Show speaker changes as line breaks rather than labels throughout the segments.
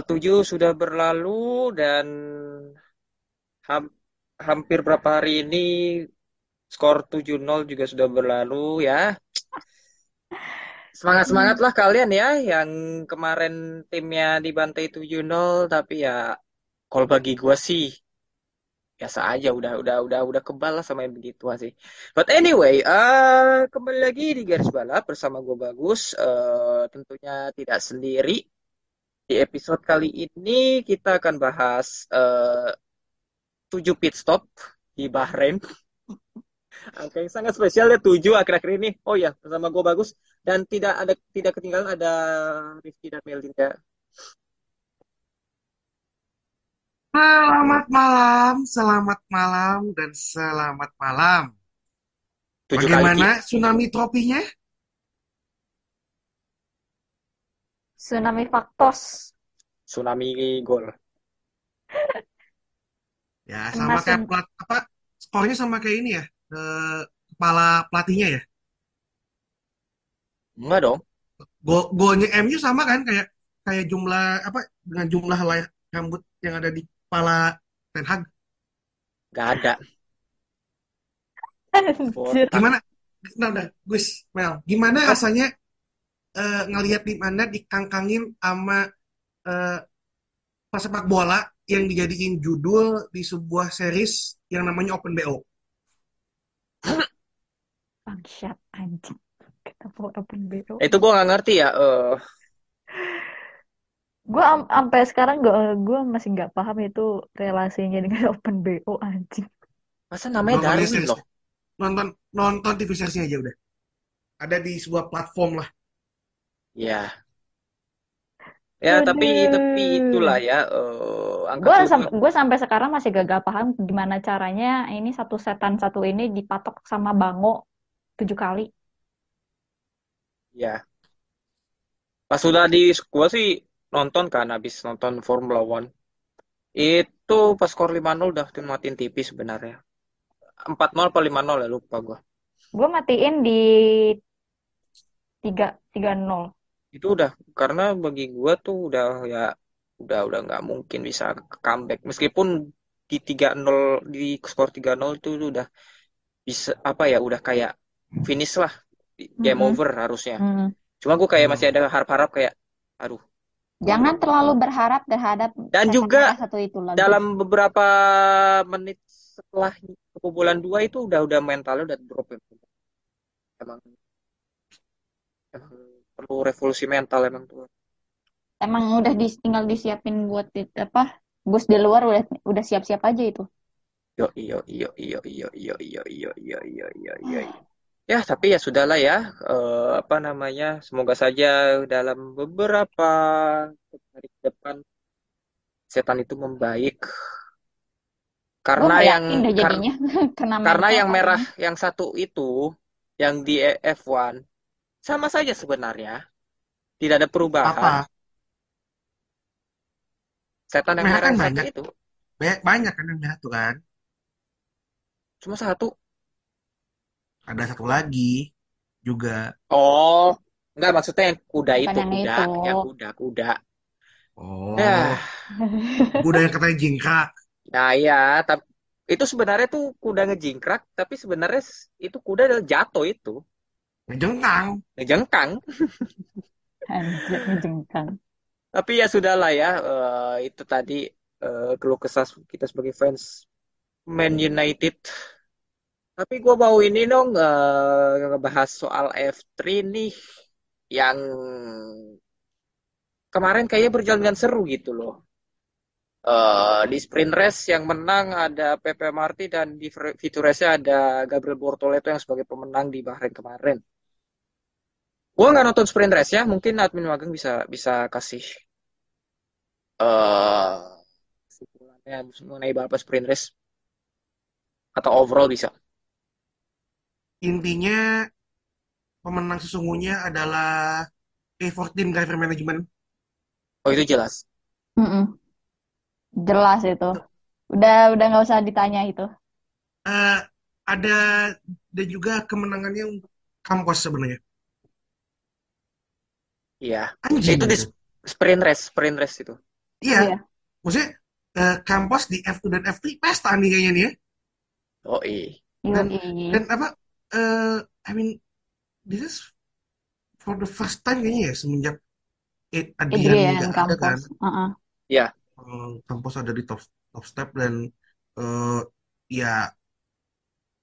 Tanggal 7 sudah berlalu dan ham- hampir berapa hari ini skor 7-0 juga sudah berlalu ya. Semangat-semangatlah kalian ya yang kemarin timnya dibantai 7-0 tapi ya kalau bagi gua sih biasa aja udah udah udah udah kebal lah sama yang begitu sih. But anyway, eh kembali lagi di garis balap bersama gue Bagus. Eh tentunya tidak sendiri. Di episode kali ini kita akan bahas eh 7 pit stop di Bahrain. Angka yang sangat spesial ya 7 akhir-akhir ini. Oh ya, bersama gue Bagus dan tidak ada tidak ketinggalan ada Rifki dan Melinda.
Selamat malam, selamat malam, dan selamat malam.
7 kali
Bagaimana tsunami tropinya?
Tsunami Faktos.
tsunami gol.
Ya, sama kayak plat, apa, skornya sama kayak ini ya, eh, kepala pelatihnya ya.
Enggak dong.
Gol, golnya MU sama kan, kayak kayak jumlah apa dengan jumlah helai rambut yang ada di kepala Ten Hag.
Enggak ada.
Anjir.
Gimana? Nah, udah, Gus, Mel, gimana rasanya eh, ngelihat di mana dikangkangin sama eh, pesepak bola yang dijadiin judul di sebuah series yang namanya Open BO?
Bangsat anjing. Kenapa open BO?
Itu gue nggak ngerti ya. eh
Gue am sampai sekarang gak, gue masih nggak paham itu relasinya dengan open BO anjing.
masa namanya Darwin
series.
loh.
Nonton nonton TV seriesnya aja udah. Ada di sebuah platform lah.
Ya. Ya, tapi
Aduh.
tapi itulah ya eh angka
Gue sam gue sampai sekarang masih gagal paham gimana caranya ini satu setan satu ini dipatok sama Bango tujuh kali.
Ya. Pas sudah di gua sih nonton kan habis nonton Formula One. Itu pas skor 5-0 udah matiin TV sebenarnya. 4-0 apa 5-0 ya lupa gua.
Gue matiin di tiga tiga nol.
Itu udah karena bagi gua tuh udah ya udah udah nggak mungkin bisa comeback meskipun di 3-0 di skor 3-0 itu udah bisa apa ya udah kayak finish lah game
Mm-mm.
over harusnya.
Hmm.
Cuma gue kayak masih ada harap-harap kayak aduh
Jangan terlalu berharap terhadap
Dan juga
satu itu lagi.
dalam beberapa menit setelah kebobolan dua itu udah udah mentalnya udah drop ya. emang emang perlu revolusi mental emang tuh
Emang udah di, tinggal disiapin buat di, apa? Gus di luar udah udah siap-siap aja itu.
yo iyo iyo iyo iyo iyo iyo iyo iyo iyo iyo iyo ya tapi ya sudahlah ya Eh, apa namanya semoga saja dalam beberapa hari ke depan setan itu membaik karena
nggak
yang kar-
jadinya
Karena
mental
yang merah,
ini.
yang satu itu, yang di F1, sama saja sebenarnya. Tidak ada perubahan.
Apa?
Setan yang
Merah
merah
kan banyak.
itu,
Banyak, banyak kan yang satu kan.
cuma satu.
Ada satu lagi juga.
Oh, enggak maksudnya yang kuda
Bukan
itu,
yang
kuda,
itu.
yang kuda, kuda.
Oh,
Nah,
udah yang katanya jingkrak.
nah ya, tapi itu sebenarnya tuh kuda ngejingkrak, tapi sebenarnya itu kuda adalah jatuh itu,
Ngejengkang.
ngejengkang.
Ngejengkang.
Tapi ya sudahlah ya, eh, itu tadi eh, keluh kesah kita sebagai fans Man United. Tapi gue mau ini dong eh, ngebahas soal F3 nih yang kemarin kayaknya berjalan dengan seru gitu loh. Eh, di sprint race yang menang ada Pepe Marti dan di feature race ada Gabriel Bortoleto yang sebagai pemenang di Bahrain kemarin. Gua nggak nonton sprint race ya, mungkin admin magang bisa bisa kasih eh kesimpulannya mengenai balapan sprint race atau overall bisa.
Intinya pemenang sesungguhnya adalah A14 Driver Management.
Oh itu jelas.
Mm-mm. Jelas itu. Udah udah nggak usah ditanya itu.
Eh, ada dan juga kemenangannya untuk Campos sebenarnya.
Iya.
Anjing
Itu di sprint race, sprint race itu.
Iya,
Iya.
maksudnya eh, Campos di F2 dan F3 pesta nih kayaknya nih ya.
Oh iya.
Dan
Yoi.
dan apa? eh I mean, this is for the first time kayaknya ya semenjak Ed- Adrian nggak ada kan.
Campos. Uh-uh.
Ya,
Eh, Campos ada di top top step dan eh ya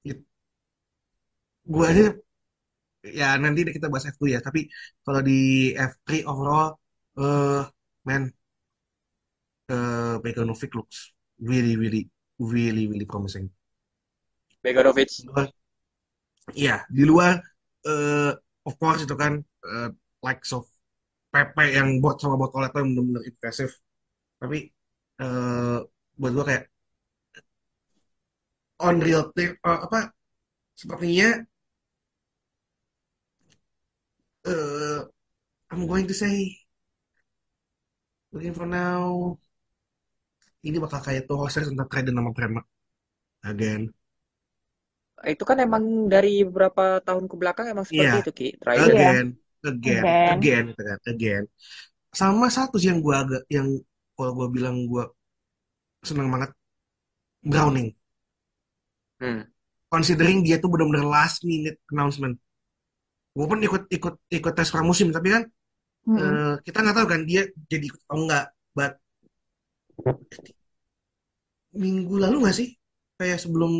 it- gua aja ya nanti kita bahas F2 ya. Tapi kalau di F3 overall, eh man, uh, Beganovic looks really, really, really, really promising.
Beganovic.
Iya, di luar, eh of course itu kan, eh, likes of Pepe yang bot sama Botoleto yang benar-benar impresif. Tapi eh buat gua kayak on real team, eh, apa, sepertinya eh I'm going to say, looking for now, ini bakal kayak tuh Series tentang Trident sama Prema again.
Itu kan emang dari beberapa tahun ke belakang emang seperti
Iya,
itu Ki. Trident.
Iya.
again, again,
Again.
again, gitu kan, again. Sama satu sih yang gua agak, yang kalau gua bilang gua seneng banget, Browning.
Hmm.
Considering dia tuh benar-benar last minute announcement. Walaupun ikut ikut ikut tes pramusim, tapi kan
Mm-mm.
eh, kita nggak tahu kan dia jadi ikut atau enggak. But minggu lalu nggak sih? Kayak sebelum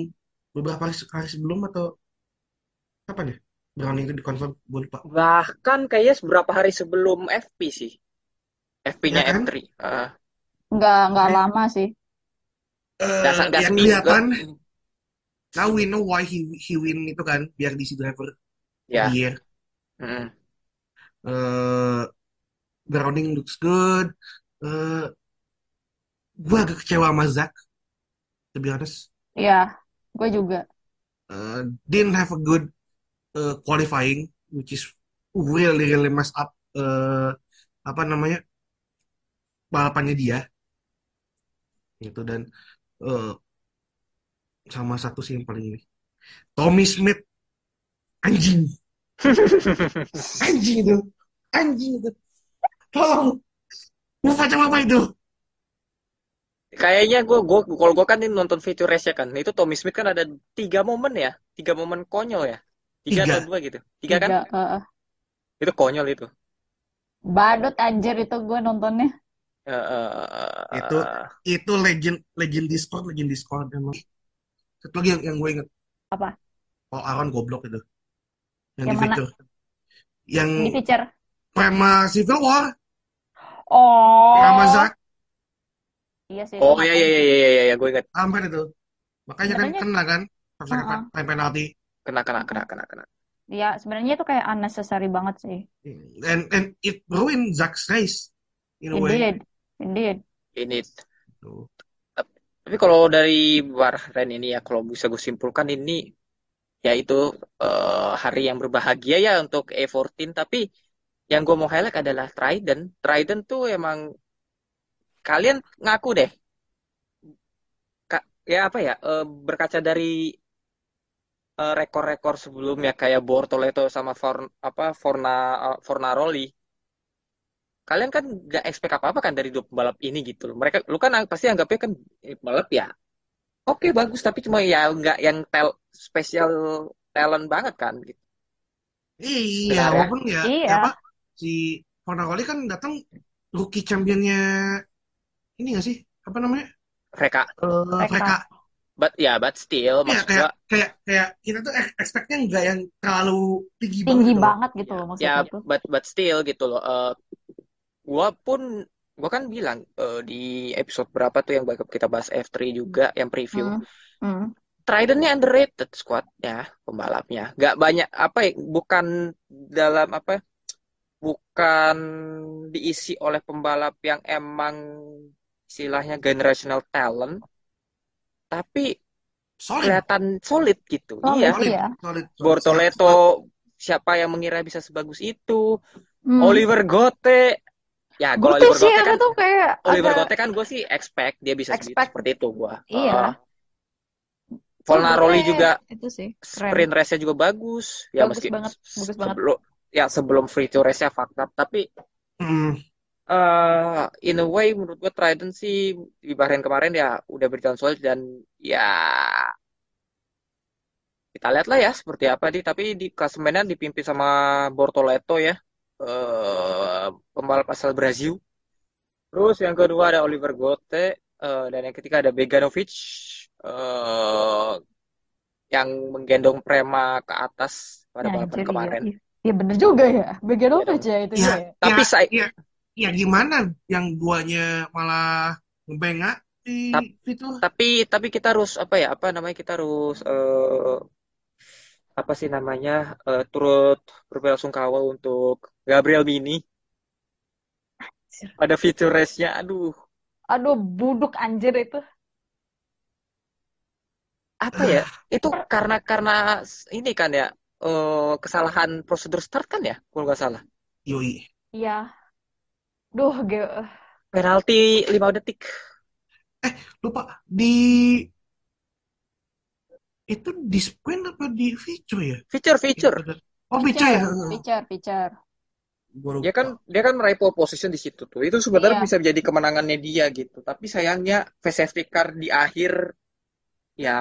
beberapa hari, hari sebelum atau kapan ya? Browning itu dikonfirm, gue lupa.
Bahkan kayaknya beberapa hari sebelum FP sih. FP-nya
Ya kan?
F3. Ah,
Nggak nggak
Kayak,
lama sih.
eh,
nggak nggak
ya
seminggu.
kelihatan. Now we know why he he win itu kan, biar DC driver
Ya.
year.
Mm.
Eh, Browning looks good. Eh, gue agak kecewa sama Zach, to be honest.
Iya, gue juga.
Uh, didn't have a good uh, qualifying, which is really really messed up. uh, apa namanya balapannya dia, gitu dan uh, sama satu sih yang paling ini, Tommy Smith, anjing, anjing itu, anjing itu, tolong, mau macam apa itu?
Kayaknya gue gue kalau gue kan ini nonton feature race ya kan. Itu Tommy Smith kan ada tiga momen ya, tiga momen konyol ya, tiga
Tiga,
atau dua gitu. Tiga kan?
Tiga. uh,
Itu konyol itu.
badut anjir itu gue nontonnya.
Eh, eh,
itu
eh,
itu legend legend Discord, legend Discord emang. Satu lagi yang, yang gue inget,
Apa?
oh Aaron goblok itu, yang di
Yang mana?
feature, yang
Di feature.
Prema Civil War,
Oh,
sama Zack,
iya sih
Oh iya iya iya iya iya iya gue ingat.
hampir itu. Makanya kan
Sebenarnya,
kena kan, harus pakai
uh-uh.
time penalty.
Kena kena kena kena kena.
Ya sebenarnya itu kayak unnecessary banget sih.
And and it ruined Zack's race in a way.
Indeed, indeed.
Tuh.
tapi kalau dari Bahrain ini ya kalau bisa gue simpulkan ini ya itu eh, hari yang berbahagia ya untuk E14 tapi yang gue mau highlight adalah Trident. Trident tuh emang kalian ngaku deh. Ka- ya apa ya eh, berkaca dari eh, rekor-rekor sebelumnya kayak Bortoleto sama For, apa Forna eh, Fornaroli. Kalian kan nggak expect apa-apa kan dari dua pembalap ini gitu loh. Mereka lu kan pasti anggapnya kan pembalap ya oke bagus tapi cuma ya nggak yang tel spesial talent banget kan gitu
Iya,
benar ya
walaupun ya, ya
Iya.
apa si Fornaroli kan datang rookie championnya ini gak sih? Apa namanya?
mereka
Eh
Mereka.
mereka.
but ya but still
Iya,
maksud
kayak
gua
kayak kayak kita tuh ex- expect-nya nggak yang terlalu tinggi banget
Tinggi
gitu loh.
banget gitu
ya
loh
ya
maksudnya tuh.
but but still gitu loh Eh, gua pun gua kan bilang eh, di episode berapa tuh yang bakal kita bahas F3 juga yang preview.
Hmm. Hmm.
Trident ini underrated squadnya pembalapnya. Gak banyak apa ya, bukan dalam apa bukan diisi oleh pembalap yang emang istilahnya generational talent, tapi
Solid.
kelihatan solid gitu.
Solid,
Iya.
Solid.
iya.
Solid.
Bortoleto siapa yang mengira bisa sebagus itu?
Hmm.
Oliver Gote. Ya,
Gue
kalau
tuh
Oliver
sih
Gote
aku
kan
tuh kayak
Oliver
agak
Gote kan gue sih expect dia bisa
expect.
seperti itu gue.
Iya.
Volnaroli
Sebenarnya
juga
itu sih keren.
sprint race-nya juga bagus. Ya
Bagus
meski
banget, bagus banget.
sebelum ya sebelum free to race-nya fucked up, tapi
Hmm.
eh in a way menurut gue Trident sih di Bahrain kemarin ya udah berjalan solid dan ya kita lihat lah ya seperti apa di tapi di klasemennya dipimpin sama Bortoleto ya eh pembalap asal Brazil. Terus yang kedua ada Oliver Gote eh, dan yang ketiga ada Beganovic eh yang menggendong Prema ke atas pada balapan
Anjir, iya,
kemarin.
iya. Iya bener juga ya. Beganovic
Iya
ya itu
Ya,
ya.
Tapi
ya,
saya
ya, ya gimana? Yang duanya malah ngebengak di
Tap-
itu.
tapi tapi kita harus apa ya apa namanya kita harus eh, apa sih namanya eh, turut berbelasungkawa untuk Gabriel Mini pada feature race-nya aduh
Aduh buduk anjir itu.
apa ya itu karena karena ini kan ya eh, kesalahan prosedur start kan ya kalau nggak salah
Yoi.
Iya. Duh, ge-
penalti 5 detik
Lupa di itu di sprint apa di feature ya?
feature feature
Oh, feature ya?
Feature, feature.
Gua
dia kan dia kan meraih pole position di situ tuh itu sebenarnya
Iya.
bisa menjadi kemenangannya dia gitu tapi sayangnya face safety car di akhir ya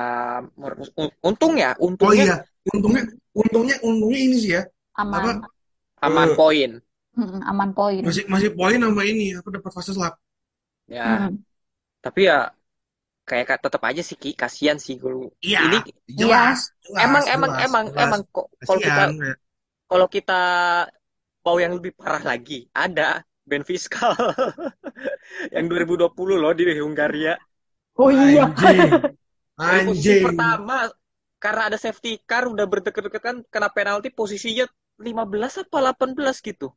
untung ya
Oh
untungnya
iya, untungnya untungnya untungnya ini sih ya.
Aman.
aman
Eh.
poin
aman poin.
Masih masih poin sama ini aku dapat fast lap.
ya
Mm.
tapi ya kayak tetap aja sih Ki kasihan sih gue
Iya,
ini
jelas, jelas,
emang emang
jelas,
emang
jelas.
emang kok kalau kita
Kasihan, ya.
kalau kita mau yang lebih parah lagi ada Ben Fiskal yang 2020 loh di Hungaria
Oh iya.
Anjing. Anjing.
pertama karena ada safety car udah berdeket-deketan kena penalti posisinya 15 apa 18 gitu.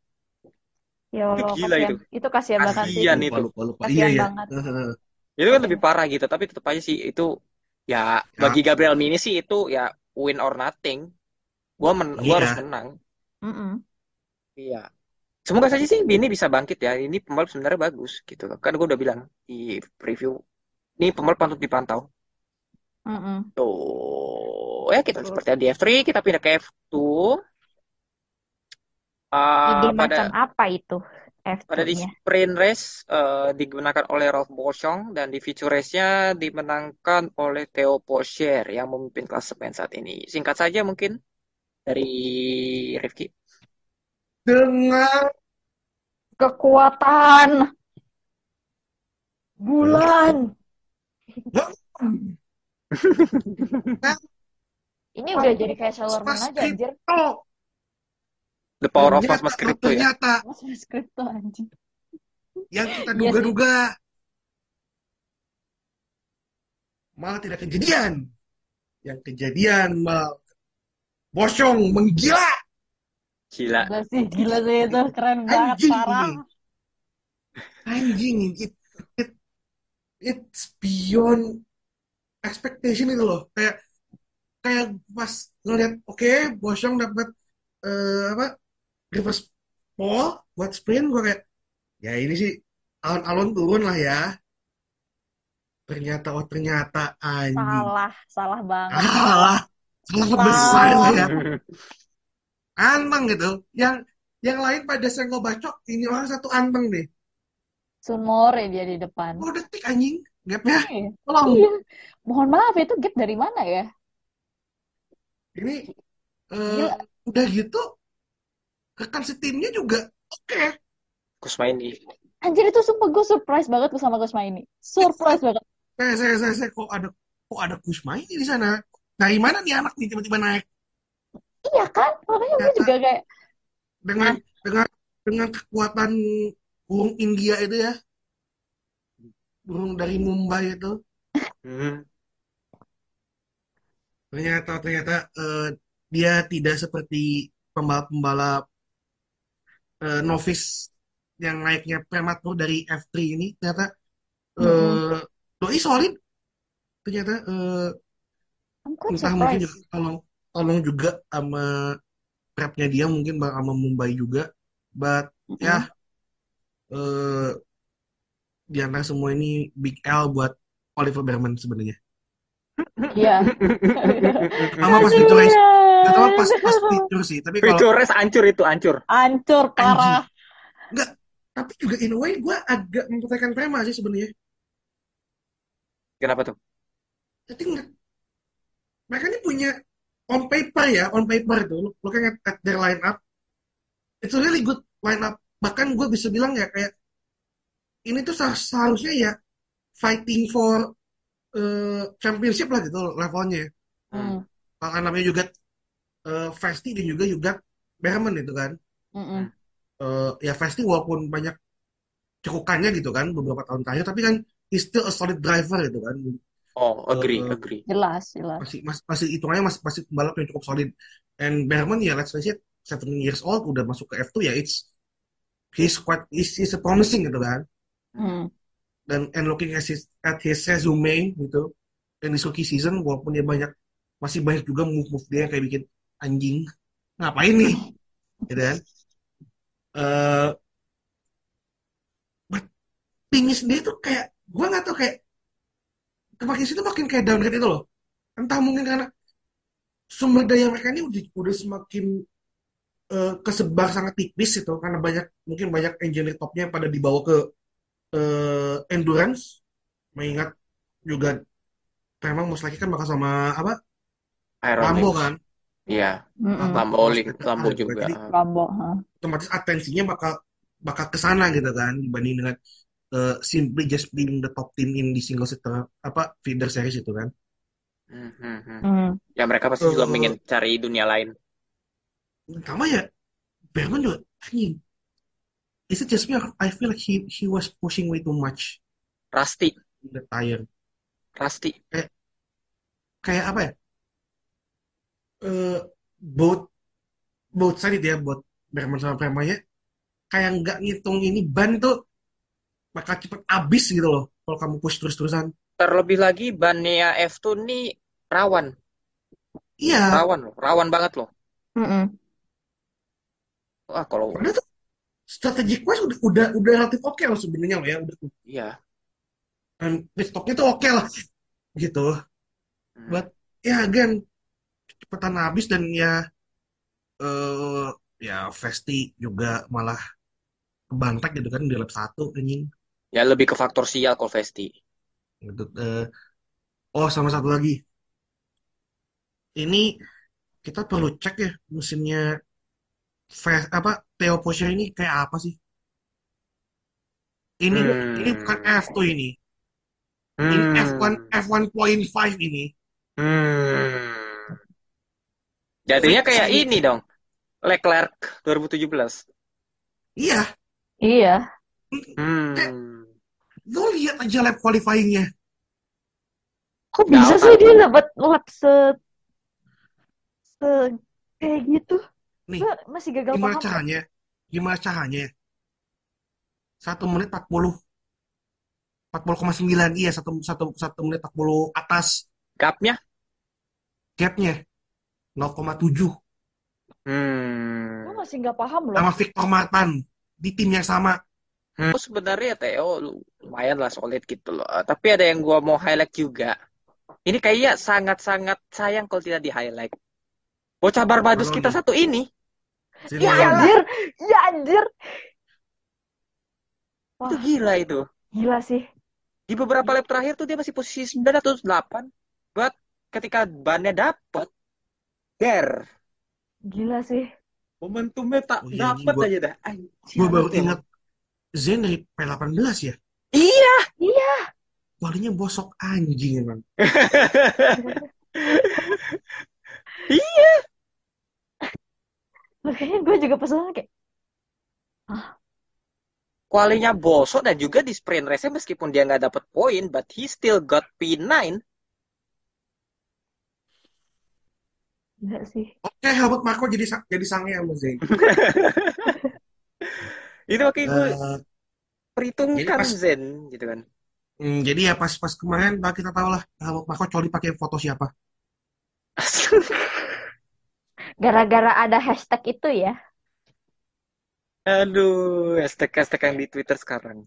Ya Allah,
Gila
kasihan.
itu.
Itu kasihan banget sih.
Kasihan
Lupa,
itu.
lupa, lupa.
Kasihan
Iya, iya.
banget.
Heeh.
Itu kan lebih parah gitu, tapi tetap aja sih itu ya bagi Gabriel Mini sih itu ya win or nothing. Gua men gua
Iya.
harus menang.
Mm-mm.
Iya. Semoga saja sih Mini bisa bangkit ya. Ini pembalap sebenarnya bagus gitu. Kan gua udah bilang di preview. Ini pembalap patut dipantau.
Mm-mm.
Tuh, ya kita
Terus.
seperti di F3, kita pindah ke F2. Ah,
Ide
pada
macam apa itu
pada di
F2-nya?
sprint race eh, digunakan oleh Ralph Boschung dan di feature race-nya dimenangkan oleh Theo Pocher yang memimpin klasemen saat ini. Singkat saja mungkin dari Rifki.
Dengan
Kekuatan bulan. Ini udah jadi kayak Sailor Moon
Mas
aja anjir.
The power of
Ternyata-
Mas Crypto ya.
Ternyata
Mas Mas Crypto anjing.
yang kita
Iya
duga-duga malah tidak kejadian. Yang kejadian malah Bosyong menggila.
Gila.
Gila sih, gila sih itu keren banget
Anjing
parah.
Anjing, it, it, it's beyond expectation itu loh. Kayak kayak pas ngeliat oke Bosyong dapat eh, apa reverse pole buat sprint gue kayak ya ini sih alon-alon turun lah ya. Ternyata oh ternyata anjing.
Salah, salah banget.
Salah. Salah
Salah.
besar ya. Anteng gitu. Yang yang lain pada senggol bacok, ini orang satu anteng nih.
Sunmore dia di depan.
10 detik anjing. Gapnya.
Iya.
Tolong.
Iya. Mohon maaf itu gap dari mana ya?
Ini eh,
Gila.
udah gitu rekan setimnya juga oke.
Kusmaini.
Anjir itu sumpah gue surprise banget sama Kusma ini. Surprise banget.
Saya saya saya, saya kok ada kok ada Kusma ini di sana. Dari mana nih anak nih tiba-tiba naik
Iya kan? Makanya gue juga kayak
dengan dengan dengan kekuatan burung India itu ya, burung dari Mumbai itu.
Hmm.
Ternyata ternyata eh, dia tidak seperti pembalap-pembalap eh, novice yang naiknya prematur dari F3 ini. Ternyata
Mm-mm.
eh doi solid. Ternyata eh,
quite
entah mungkin juga tolong tolong juga sama prepnya dia mungkin sama Mumbai juga. But ya
Mm-mm.
eh di antara semua ini big L buat Oliver Behrman sebenarnya.
Iya.
Sama pas race, terutama pas pas feature sih. Tapi kalau
Feature race hancur itu hancur.
Hancur
anjing,
parah.
enggak. Tapi juga in a way gue agak mempertanyakan Prema sih sebenarnya.
Kenapa tuh?
I think mereka ini punya on paper ya, on paper itu, looking at, at their lineup, it's a really good lineup. Bahkan gue bisa bilang ya kayak ini tuh seharusnya ya fighting for eh, championship lah gitu levelnya.
Hmm.
Hmm.
Kalau namanya juga eh, Festi dan juga juga Behrman itu kan.
Mm-mm.
Eh, ya Festi walaupun banyak cekukannya gitu kan beberapa tahun terakhir, tapi kan he's still a solid driver gitu kan.
Oh, agree,
Eh,
agree.
Jelas, jelas.
masih mas, masih hitungannya masih masih pembalap yang cukup solid. And Behrman ya let's face it, 17 years old udah masuk ke F2 ya it's he's quite he's, he's a promising gitu kan.
Hmm.
Dan and looking at his at his resume gitu in his rookie season walaupun dia banyak masih banyak juga move-move dia yang kayak bikin anjing ngapain nih gitu kan. Eh but thing is dia tuh kayak gua nggak tahu kayak makin situ makin kayak downgrade itu loh. Entah mungkin karena sumber daya mereka ini udah, udah semakin eh, kesebar sangat tipis itu karena banyak mungkin banyak engineer topnya yang pada dibawa ke eh, endurance mengingat juga memang most likely kan bakal sama apa Lambo kan
Iya,
Mm-mm.
Lambo juga.
jadi
Lambo, ha.
otomatis atensinya bakal bakal ke sana gitu kan dibanding dengan eh, simply just being the top team in the single seater apa feeder series itu kan
Hmm, hmm, hmm.
Hmm.
Ya mereka pasti juga
Eh,
ingin cari dunia lain.
sama ya Berman juga anjing is it just me I feel like he he was pushing way too much
Rusty,
in the tire
Rusty.
kayak kayak apa ya eh both both side ya buat Berman sama Premanya kayak nggak ngitung ini ban tuh bakal cepet abis gitu loh kalau kamu push terus-terusan.
Terlebih lagi bannya F2 nih rawan,
iya.
Rawan loh, rawan banget loh.
Mm-mm.
Wah kalau
padahal tuh strategic wise udah udah, udah relatif oke loh sebenarnya loh ya udah
iya,
dan pit stopnya tuh oke lah gitu.
Hmm.
but ya again cepetan habis dan ya eh ya Vesti juga malah kebantak gitu kan di lap satu anjing
ya lebih ke faktor sial kalau Vesti.
gitu Eh, oh sama satu lagi ini kita perlu cek ya mesinnya Ve- apa Theo Porsche ini kayak apa sih ini ini bukan
Hmm,
F2 ini ini F1
hmm,
F1.5 ini
hmm. Jadinya kayak ini dong, Leclerc 2017.
iya
Iya.
Hmm.
Lo lihat aja lap qualifying-nya
Kok bisa
apa-
sih dia dapat lap se, se kayak gitu?
nih
Gue masih gagal
gimana
paham.
caranya gimana caranya satu menit 40 40,9 iya satu satu satu menit 40 atas
Gapnya?
gapnya 0,7
Hmm.
Gue masih nggak paham loh.
sama Victor Martin di tim yang sama
Hmm. Oh, sebenarnya Theo lu- lumayan lah solid gitu loh. Eh, Tapi ada yang gua mau highlight juga. Ini kayaknya sangat-sangat sayang kalau tidak di highlight. Bocah Barbados
Kalau
kita
nih.
satu ini.
Ya
Lando.
anjir, ya anjir.
Itu
Wah,
gila itu.
gila sih.
Di beberapa lap terakhir tuh dia masih posisi 9 atau 8. But ketika bannya dapet, der.
Gila sih.
Momentumnya tak
Oh iya,
dapet
gua-
aja dah. Anjir,
gue baru
itu.
ingat Zen dari P18 ya
Iya.
Iya.
Walinya bosok anjing emang
iya.
Makanya gue juga pesan kayak, ah,
kualinya bosok dan juga di sprint race meskipun dia nggak dapet poin, but he still got P9.
Enggak sih.
Oke, Helmut Marko jadi jadi sange sama Zayn.
Itu makanya gue
jadi
perhitungkan
pas
Zen gitu kan.
hmm, jadi ya pas pas kemarin bah, kita tahu lah Marko coli pakai foto siapa.
Gara-gara ada hashtag itu ya.
Aduh, hashtag-hashtag yang di Twitter sekarang.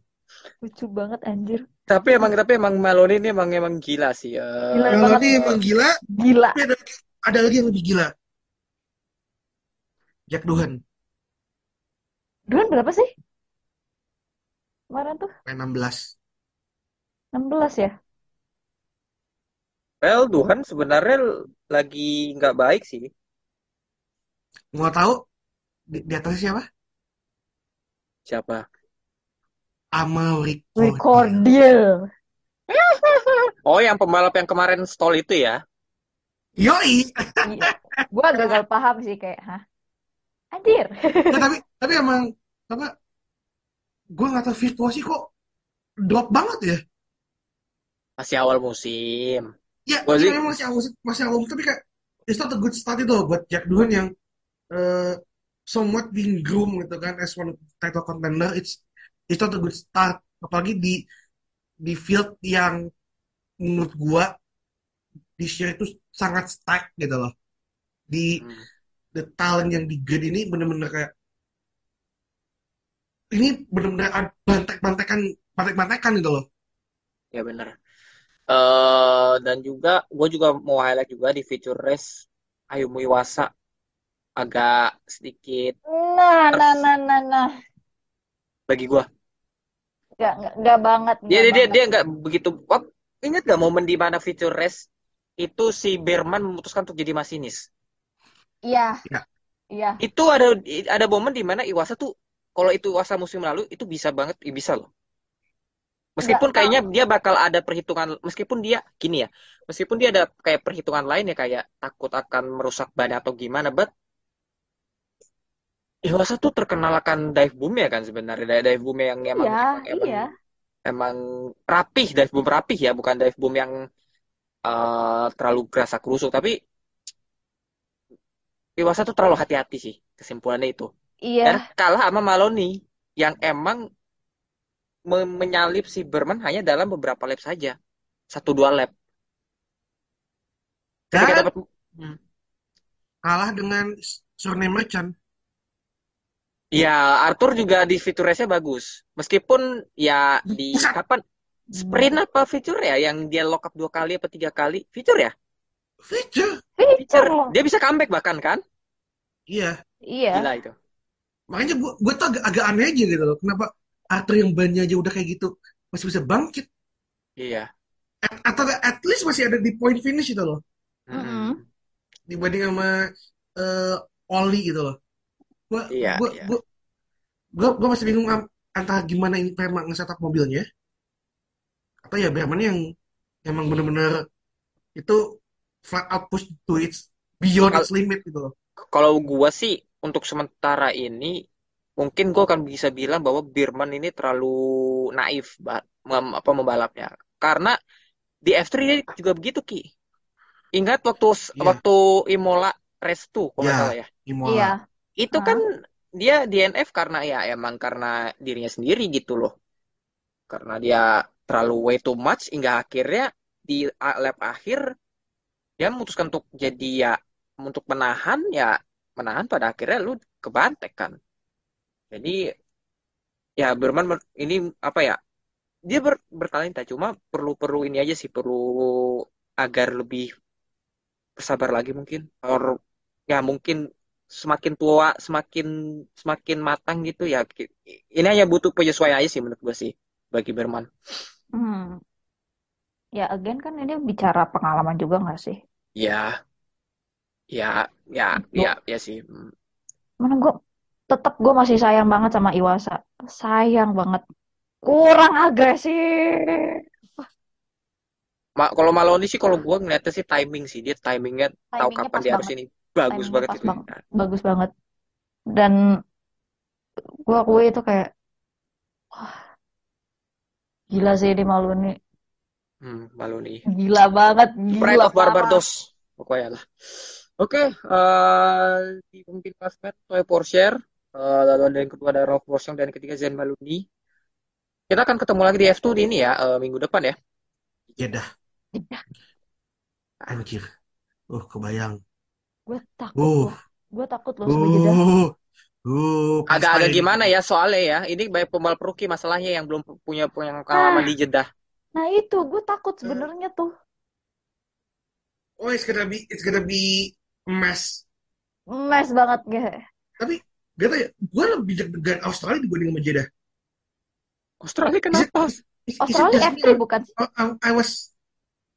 Lucu banget anjir.
Tapi emang tapi emang Malone ini emang emang gila sih. Eh,
Gila
emang gila,
Gila.
tapi ada ada lagi yang lebih gila. Jack Duhan,
Duluan berapa sih? Kemarin tuh
main 16.
16 ya?
well, Tuhan sebenarnya lagi nggak baik sih.
Mau tahu di, di atasnya siapa?
Siapa?
Amal Ricordia.
Recordial.
Oh, yang pembalap yang kemarin stall itu ya?
Yoi.
Iya. Gua gagal paham sih kayak, hah? Anjir.
Ya, tapi tapi emang apa? Gue nggak tahu virtuosi kok drop banget ya.
Masih awal musim.
Ya,
Gua
masih awal masih awal tapi kayak it's not a good start itu loh buat Jack Duhan yang eh somewhat being groomed gitu kan as one title contender. It's it's not a good start apalagi di di field yang menurut gua di share itu sangat stack gitu loh. Di
Hmm.
The talent yang di grid ini bener-bener kayak ini bener-bener bantek-bantekan bantek-bantekan gitu loh.
Ya bener. Eh dan juga gue juga mau highlight juga di feature race Ayumu Iwasa agak sedikit
Nah, nah, nah, nah, nah.
bagi gue.
Gak, gak, gak banget.
Dia
gak
dia dia
banget.
dia nggak begitu. Wah, ingat gak momen di mana feature race itu si Berman memutuskan untuk jadi masinis.
Iya.
Ya.
Iya.
Itu ada ada momen di mana Iwasa tuh kalau itu Iwasa musim lalu itu bisa banget bisa loh. Meskipun
Nggak
kayaknya dia bakal ada perhitungan meskipun dia gini ya. Meskipun dia ada kayak perhitungan lain ya kayak takut akan merusak ban atau gimana, but Iwasa tuh terkenal akan dive boom ya kan sebenarnya dive dive boom yang emang
Iya,
emang, emang,
iya.
emang rapih dive boom rapih ya bukan dive boom yang eh, terlalu kerasa kerusuk tapi Iwasa tuh terlalu hati-hati sih kesimpulannya itu.
Iya.
dan kalah sama Maloney yang emang me- menyalip si Berman hanya dalam beberapa lap saja. Satu dua lap. Ketika
Dan
dapat Hmm.
kalah dengan surname Merchant.
ya Arthur juga di fitur race-nya bagus. Meskipun ya di kapan? Sprint apa fitur ya? Yang dia lock up dua kali apa tiga kali? Fitur ya
Feature.
Feature loh.
dia bisa comeback bahkan kan
Iya.
Iya.
gila itu
Makanya gue gue tuh agak, agak aneh aja gitu loh. Kenapa Arthur yang bannya aja udah kayak gitu masih bisa bangkit?
iya
At, atau at least masih ada di point finish itu loh.
Mm-mm.
Dibanding sama eh Oli gitu loh. Gue
Iya,
gue
iya.
gue gue masih bingung antara gimana ini Prema nge-setup mobilnya atau ya Berman yang emang bener-bener itu flat out push to its beyond its limit gitu loh.
Kalau gua sih untuk sementara ini mungkin gua akan bisa bilang bahwa Birman ini terlalu naif ba- mem- apa membalapnya. Karena di F3 dia juga begitu Ki. Ingat waktu
Iya.
waktu Imola race 2 kalau
Iya.
salah ya.
Imola.
Iya.
Itu kan dia DNF karena ya emang karena dirinya sendiri gitu loh. Karena dia terlalu way too much hingga akhirnya di lap akhir dia memutuskan untuk jadi ya untuk menahan ya menahan pada akhirnya lu kebantek kan. Jadi ya Berman ini apa ya? Dia ber, bertalenta cuma perlu perlu ini aja sih perlu agar lebih bersabar lagi mungkin. Or ya mungkin semakin tua semakin semakin matang gitu ya. Ini hanya butuh penyesuaian aja sih menurut gue sih bagi Berman.
Hmm. Ya, again kan ini bicara pengalaman juga nggak sih?
Ya, ya, ya, ya, ya sih.
Mana gue tetap gue masih sayang banget sama Iwasa. Sayang banget. Kurang agresif.
Ma kalau Maloney sih kalau gue ngeliatnya sih timing sih dia timingnya tahu
Timingnya
kapan
pas
dia harus ini bagus
Timingnya
banget itu.
banget. Bagus banget. Dan gue akui itu kayak Gila sih di Maluni.
Hmm, malu nih.
Gila banget,
Pride
gila
of
parah.
Barbados. Pokoknya lah. Oke, eh di pemimpin klasmen Toy Porcher, eh, lalu ada yang kedua ada Rolf Borsong dan yang ketiga Zen Maluni. Kita akan ketemu lagi di F2 di ini ya, eh, minggu depan ya.
Jeddah,
Jeddah.
anjir. Uh, kebayang.
Gue takut
Uh,
loh. Gue takut loh sama Jeddah.
uh, uh,
Agak-agak gimana ya soalnya ya, ini banyak pembalap rookie masalahnya yang belum punya punya pengalaman
Nah,
di Jeddah.
Nah itu gue takut
Eh,
sebenarnya tuh.
oh, it's gonna be, it's gonna be mess.
Mes banget gue.
Tapi gak tau ya, gue lebih deg-degan Australia dibanding sama Jeddah.
Australia
Is it,
kenapa?
is, is, is it
Australia
just
F3
me or
bukan?
I, I- I was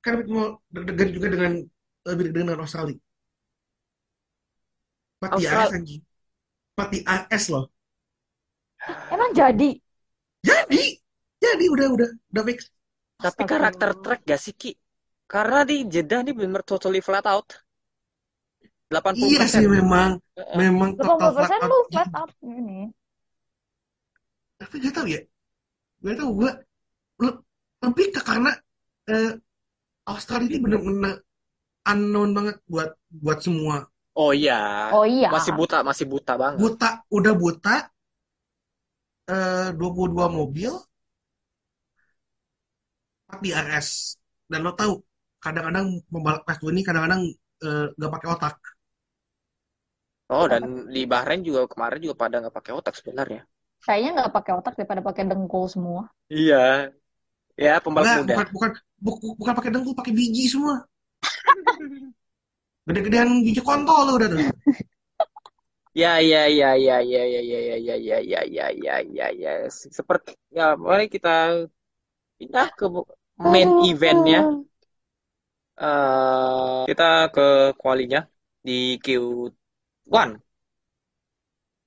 kind of bit more deg-degan juga dengan lebih deg-degan dengan Australia. Pati AS anjing. Pati AS loh.
Emang jadi?
Jadi, jadi udah udah udah fix.
Tapi karakter track gak sih Ki? Karena di Jeddah ini benar totally flat out. 80%.
Iya sih memang
Heeh.
memang total flat
80%
out.
lu flat out ini.
Tapi gak tau ya, gak tau gue le- lebih ke karena eh, Australia ini bener-bener unknown banget buat buat semua.
Oh iya.
Oh iya.
Masih buta, masih buta banget.
Buta, udah buta, eh 22 mobil, 4 di RS. Dan lo tahu, kadang-kadang pembalap kelas 2 ini kadang-kadang eh, gak pakai otak.
Oh, dan di Bahrain juga kemarin juga pada nggak pakai otak sebenarnya.
Kayaknya nggak pakai otak daripada pakai dengkul semua.
Iya. Ya, pembalap
Enggak,
muda.
bukan bukan bu- bukan pakai dengkul, pakai biji semua. Gede-gedean biji kontol lo udah tuh.
Ya, ya, ya, ya, ya, ya, ya, ya, ya, ya, ya, ya, ya, ya, ya. Seperti ya, mari kita pindah ke main
Aduh.
eventnya. Eh, kita ke kualinya di Q1.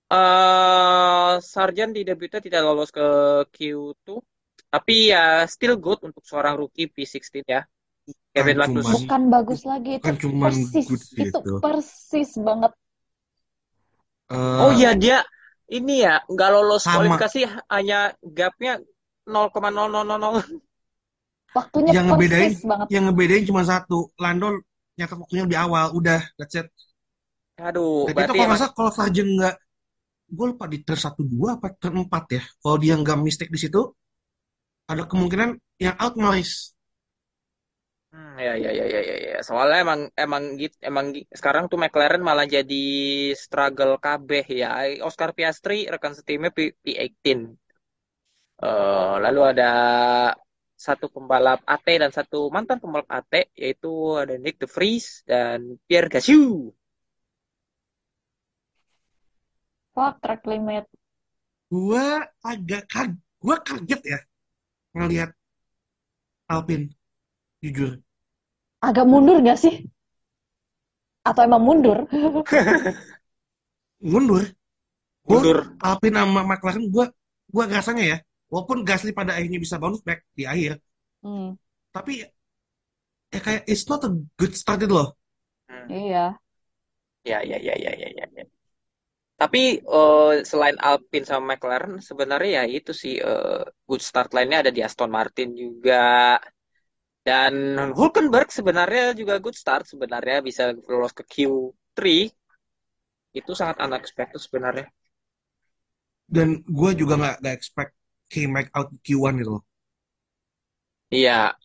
Eh, Sarjan di debutnya tidak lolos ke Q2, tapi ya still good untuk seorang rookie P16 ya. Kevin
Bukan
Magnus.
cuman
Bukan bagus lagi itu
bukan cuman
persis
good
itu
gitu.
persis banget.
Oh
Eh,
iya dia ini ya nggak lolos
sama
kualifikasi hanya gapnya 0,0000.
Waktunya
yang ngebedain
banget.
yang ngebedain cuma satu. Lando nyatet waktunya lebih awal, udah that's it.
Aduh,
Dan itu
berarti
kalau salah kalau Sargent nggak gue lupa di turn satu dua apa turn empat ya. Kalau dia nggak mistake di situ, ada kemungkinan yang out Norris.
Hmm, ya, ya, ya, ya, ya, ya. Soalnya emang emang gitu, emang sekarang tuh McLaren malah jadi struggle KB ya. Oscar Piastri rekan setimnya P, P18. Eh, lalu ada satu pembalap AT dan satu mantan pembalap AT yaitu ada Nick De Vries dan Pierre Gasly.
Fuck track limit.
Gue agak kag gue kaget ya ngelihat Alpine jujur.
Agak mundur gak sih? Atau emang mundur?
Mundur.
Mundur.
Alpine sama McLaren gue gue rasanya ya, walaupun Gasly pada akhirnya bisa bounce back di akhir,
Hmm,
tapi ya kayak it's not a good start itu loh.
Hmm.
iya.
Ya, ya, ya, ya, ya, ya, ya. Tapi eh, selain Alpine sama McLaren sebenarnya ya itu sih eh, good start line-nya ada di Aston Martin juga. Dan Hulkenberg sebenarnya juga good start sebenarnya bisa lolos ke Q3 itu sangat unexpected sebenarnya.
Dan gue juga nggak nggak expect K-Mac out Q1 gitu loh.
Iya,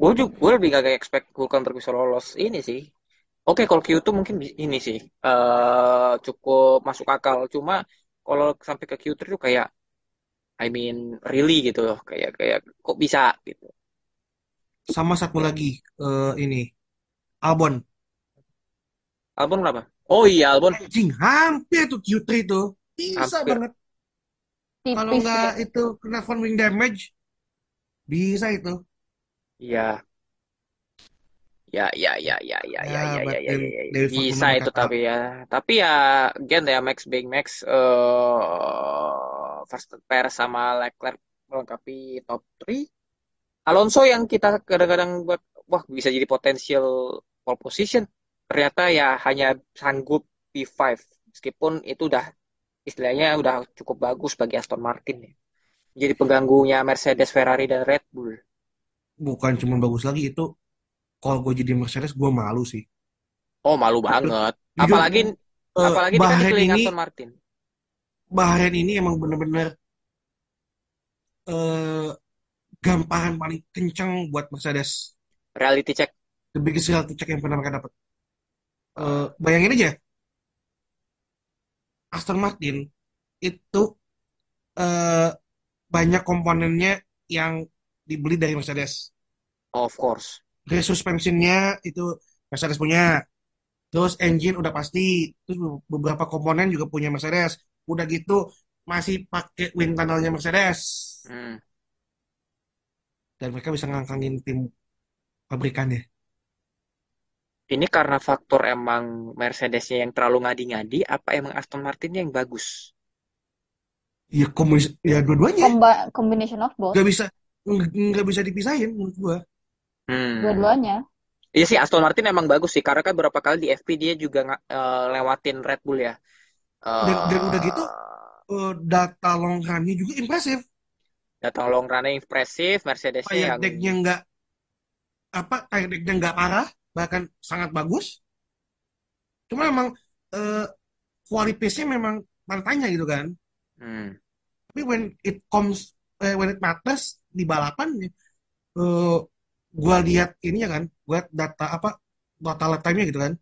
gue juga gue lebih gak expect Hulkenberg bisa lolos ini sih. Oke, kalau Q2 mungkin ini sih eh cukup masuk akal. Cuma kalau sampai ke Q3 tuh kayak I mean really gitu loh, kayak kayak kok bisa gitu.
Sama satu lagi eh, ini Albon.
Albon kenapa? Oh iya Albon
Anjing hampir tuh Q3 tuh. Bisa
hampir.
banget. Kalau
Tipis
nggak
ya.
itu kena front wing damage, bisa itu.
Iya. Ya, ya, ya, ya, ya, ya,
Ya,
ya, ya, ya,
then
ya, ya.
David
Bisa itu tapi ya. Tapi ya, again ya Max Big Max, eh Verstappen sama Leclerc melengkapi top 3. Alonso yang kita kadang-kadang buat, wah bisa jadi potensial pole position. Ternyata ya hanya sanggup P5. Meskipun itu udah istilahnya udah cukup bagus bagi Aston Martin ya. Jadi pengganggunya Mercedes, Ferrari dan Red Bull.
Bukan cuma bagus lagi itu kalau gue jadi Mercedes gue malu sih.
Oh, malu banget.
Jujur,
Apalagi
eh,
apalagi
Bahrain ini
Aston Martin.
Bahrain ini emang bener-bener eh gamparan paling kencang buat Mercedes.
Reality check.
The biggest reality check yang pernah mereka dapat. Eh, bayangin aja, Aston Martin itu eh, banyak komponennya yang dibeli dari Mercedes.
Of course.
Dari suspensionnya itu Mercedes punya. Terus engine udah pasti. Terus beberapa komponen juga punya Mercedes. Udah gitu masih pakai wind tunnelnya Mercedes.
Hmm.
Dan mereka bisa ngangkangin tim pabrikannya.
Ini karena faktor emang Mercedesnya yang terlalu ngadi-ngadi, apa emang Aston Martinnya yang bagus?
Ya komunis, ya dua-duanya
Comba- combination of both.
nggak bisa nggak bisa dipisahin menurut gua.
Hmm.
Dua-duanya.
Iya sih, Aston Martin emang bagus sih, karena kan beberapa kali di FP dia juga eh, lewatin Red Bull ya.
Dan dan udah
Eh,
gitu eh, data long run-nya juga impresif.
datang long run-nya impresif, Mercedesnya yang
deck-nya nggak apa tire deck-nya nggak parah, bahkan sangat bagus. Cuma emang eh, kualitasnya memang tanya gitu kan.
hmm.
Tapi when it comes eh, when it matters di balapan eh gua lihat ini ya kan, lihat data apa data lap time-nya gitu kan.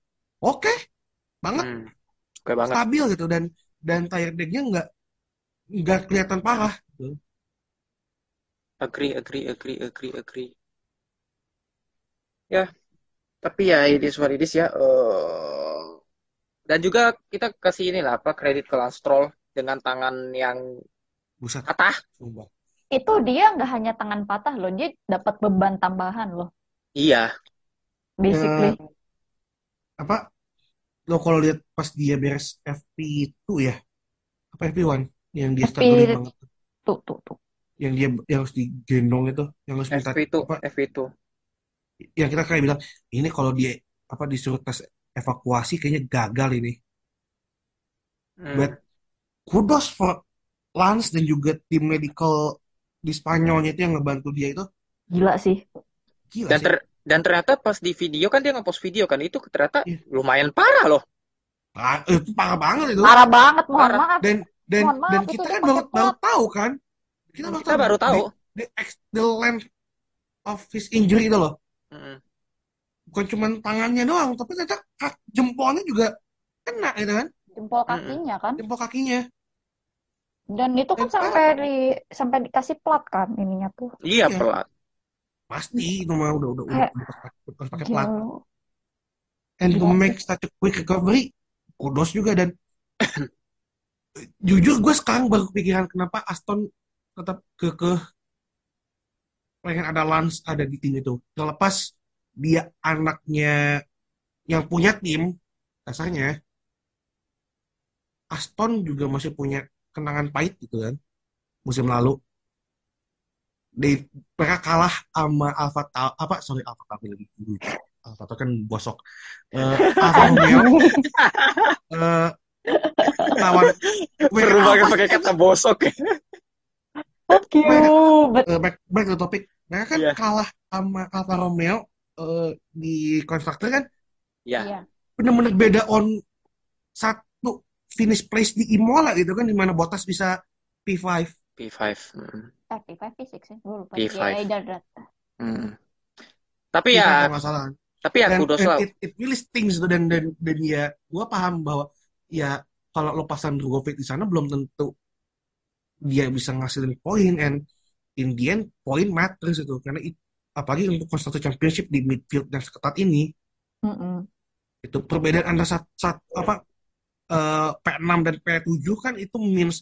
Oke, banget
Hmm. Oke banget.
stabil gitu dan dan tire deck-nya nggak nggak kelihatan parah gitu.
Agree, agree, agree, agree, agree. Ya, tapi ya it is what it is ya. Eh, dan juga kita kasih ini lah apa kredit ke Lance Stroll dengan tangan yang
Buset,
patah.
sumpah.
Itu dia nggak hanya tangan patah loh, dia dapat beban tambahan loh,
Iya,
basically.
Eh, apa lo kalau lihat pas dia beres FP2 ya apa FP1 yang dia
FP
struggling banget
Tuh, tuh, tuh.
yang dia yang harus digendong itu yang harus minta
FP2,
apa
FP2.
Yang kita kayak bilang ini kalau dia apa disuruh tes evakuasi kayaknya gagal ini
Hmm.
but kudos for Lance dan juga tim medical di Spanyolnya itu yang ngebantu dia itu
Gila sih.
gila
Dan
sih
ter dan ternyata pas di video kan dia ngepost video kan itu ternyata
Iya.
lumayan parah loh.
Ah, itu parah banget itu
Parah banget, mohon
Parah.
maaf.
dan dan
Mohon maaf,
dan kita kan baru baru tahu kan kita baru
Kita baru tahu.
the, the, the length of his injury itu loh
Mm-mm.
bukan cuma tangannya doang tapi ternyata kak- jempolnya juga kena gitu kan
Jempol kakinya kan.
jempol kakinya
Dan itu kan
dan
sampai
parah
di sampai dikasih plat kan ininya tuh.
Iya,
iya
pelat.
pasti itu mah udah udah udah
Kayak
pakai plat and to
Gila
make such a quick recovery kudos juga dan jujur gue sekarang baru kepikiran kenapa Aston tetap kekeh pengen ada Lance ada di tim itu. Terlepas dia anaknya yang punya tim kasarnya Aston juga masih punya kenangan pahit gitu kan musim lalu. Di mereka kalah sama Alfa apa sorry Alfa Tauri lagi Alfa Tauri kan bosok. Eh, Alfa Romeo eh, lawan mereka apa
pakai kata bosok.
Fuck you,
mereka
but
eh, back, back to topic mereka kan
Iya,
kalah sama Alfa Romeo eh, di konstruktor kan
iya.
iya.
bener-bener beda on satu finish place di Imola gitu kan di mana Bottas bisa P5
P5. Mm.
Eh, P5, P6 ya, gue lupa.
P5.
Ya, either that.
Mm. Tapi
P5
ya,
kalau nggak salah
tapi ya
dan
kudos lah.
it, it really stings dan dan dan ya gue paham bahwa ya kalau lo pasang Drogovic di sana belum tentu dia bisa ngasilin poin and in the end poin matters itu karena it- apalagi untuk constructor championship di midfield yang seketat ini
Mm-mm.
itu perbedaan antara sat, sat- apa eh, P6 dan P7 kan itu means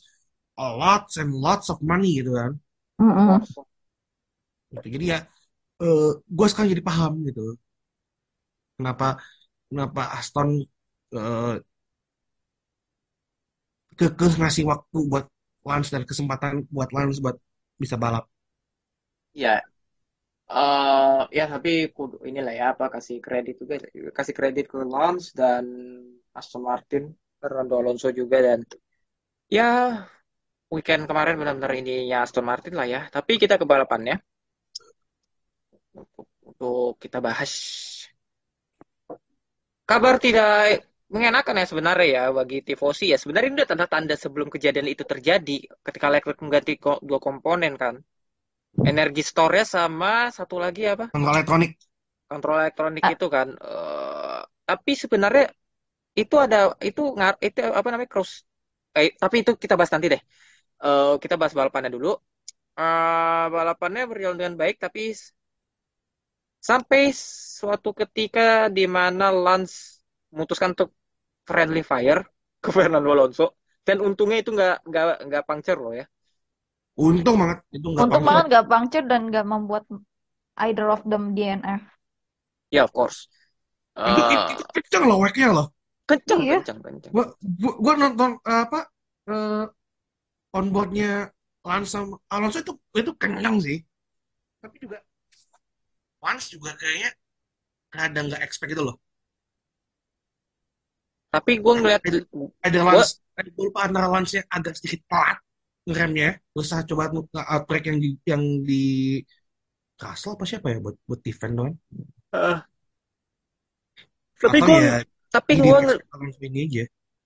a lots and lots of money gitu kan gitu. jadi ya eh gue sekarang jadi paham gitu kenapa kenapa Aston eh, kekeh ngasih waktu buat Lance dan kesempatan buat Lance buat bisa balap
Ya, eh ya tapi inilah ya apa kasih kredit juga kasih kredit ke Lance dan Aston Martin, Fernando Alonso juga dan Ya, weekend kemarin benar-benar ininya Aston Martin lah ya. Tapi kita ke balapannya. Untuk, untuk kita bahas. Kabar tidak mengenakan ya sebenarnya ya bagi tifosi ya. Sebenarnya ini udah tanda-tanda sebelum kejadian itu terjadi. Ketika Leclerc mengganti ko- dua komponen kan. Energi store-nya sama satu lagi apa?
Kontrol elektronik.
Kontrol elektronik
Ah.
itu kan. Eh, tapi sebenarnya itu ada itu ngar itu apa namanya cross. Eh, tapi itu kita bahas nanti deh. Eh, kita bahas balapannya dulu. Eh, balapannya berjalan dengan baik tapi sampai suatu ketika di mana Lance memutuskan untuk friendly fire ke Fernando Alonso dan untungnya itu nggak nggak nggak puncture loh ya.
Untung banget itu nggak
Untung
puncture.
banget gak puncture dan gak membuat either of them DNF.
Ya of course.
Itu, itu, itu kenceng loh wake-nya loh.
kenceng
Iya.
kenceng kenceng.
Gua, gua, gua nonton eh, apa eh, onboardnya sama Alonso itu itu kenceng sih. Tapi juga Lance juga kayaknya rada nggak expect itu loh.
Tapi gue ngeliat
Ada, ada
gue
gue lupa antara Lance yang agak sedikit telat ngeremnya, usaha coba nge-outbreak yang di yang di Russell apa siapa ya buat buat defend doang.
tapi
Atau
gue
ya
tapi gue
ini aja.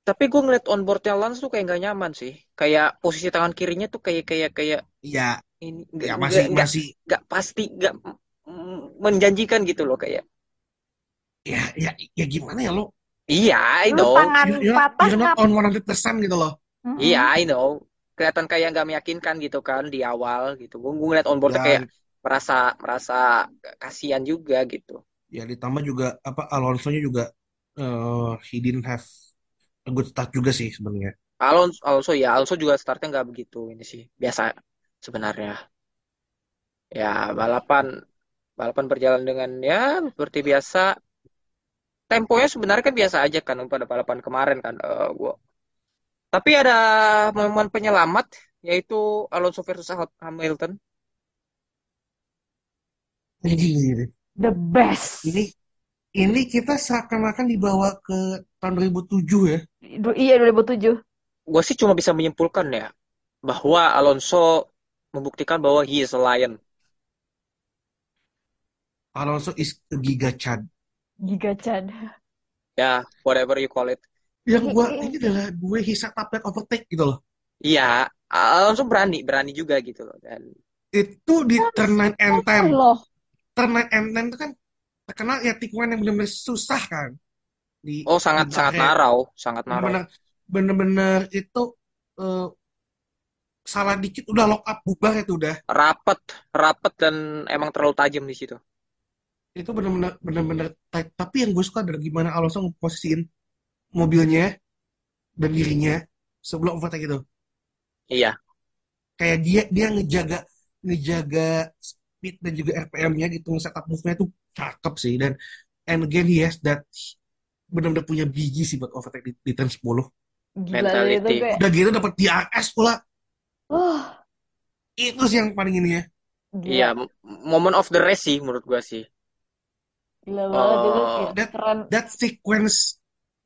tapi gue ngeliat onboardnya Lance tuh kayak nggak nyaman sih. Kayak posisi tangan kirinya tuh kayak kayak kayak
Iya,
ini
ya masih
nggak nggak
masih
nggak pasti nggak menjanjikan gitu loh kayak.
ya ya ya gimana ya lo?
Iya, I
Lu
know.
tangan
You're, you're,
patah
you're not
ngap.
on 100% gitu loh.
Iya,
Mm-mm.
I know. Kelihatan kayak nggak meyakinkan gitu kan di awal gitu. Gue ngeliat onboardnya kayak
Dan
merasa merasa kasihan juga gitu.
ya ditambah juga apa Alonso-nya juga eh he didn't have a good start juga sih sebenarnya.
Alonso, Alonso ya, Alonso juga startnya nggak begitu ini sih. Biasa sebenarnya. Ya, balapan balapan berjalan dengan ya seperti biasa. Temponya sebenarnya kan biasa aja kan pada balapan kemarin kan. Eh, gua. Tapi ada momen penyelamat yaitu Alonso versus Hamilton.
Ini
The best.
ini ini kita seakan-akan dibawa ke tahun 2007 ya.
Du- Iya 2007.
Gue sih cuma bisa menyimpulkan ya bahwa Alonso membuktikan bahwa he is a lion.
Alonso is a giga Chad.
Giga Chad.
Ya, whatever you call it.
Yang
i-
ini adalah gue up that overtake gitu loh.
Iya, Alonso berani, berani juga gitu loh. Dan
Itu di turn 9 and 10.
loh.
Turn 9 and 10 itu kan terkenal ya tikungan yang benar-benar susah kan di
oh
di
sangat sangat
Bahrain.
narau, sangat narau.
Bener-bener itu eh, salah dikit udah lock up bubar itu udah.
Rapet, rapet dan emang terlalu tajam di situ.
Itu bener-bener bener-bener tight. Tapi yang gue suka adalah gimana Alonso ngeposisiin mobilnya dan dirinya sebelum overtake itu.
Iya,
Kayak dia dia ngejaga ngejaga speed dan juga RPM-nya gitu, setup move-nya tuh cakep sih dan and again he has that benar-benar punya biji sih buat overtake di, di turn 10.
Gila
Mentality.
itu gue.
Udah gitu dapat DRS pula.
Wah,
Itu sih yang paling ini ya.
iya, moment of the race sih menurut gua sih.
Gila banget itu
Oh,
kayak
That
keren.
that sequence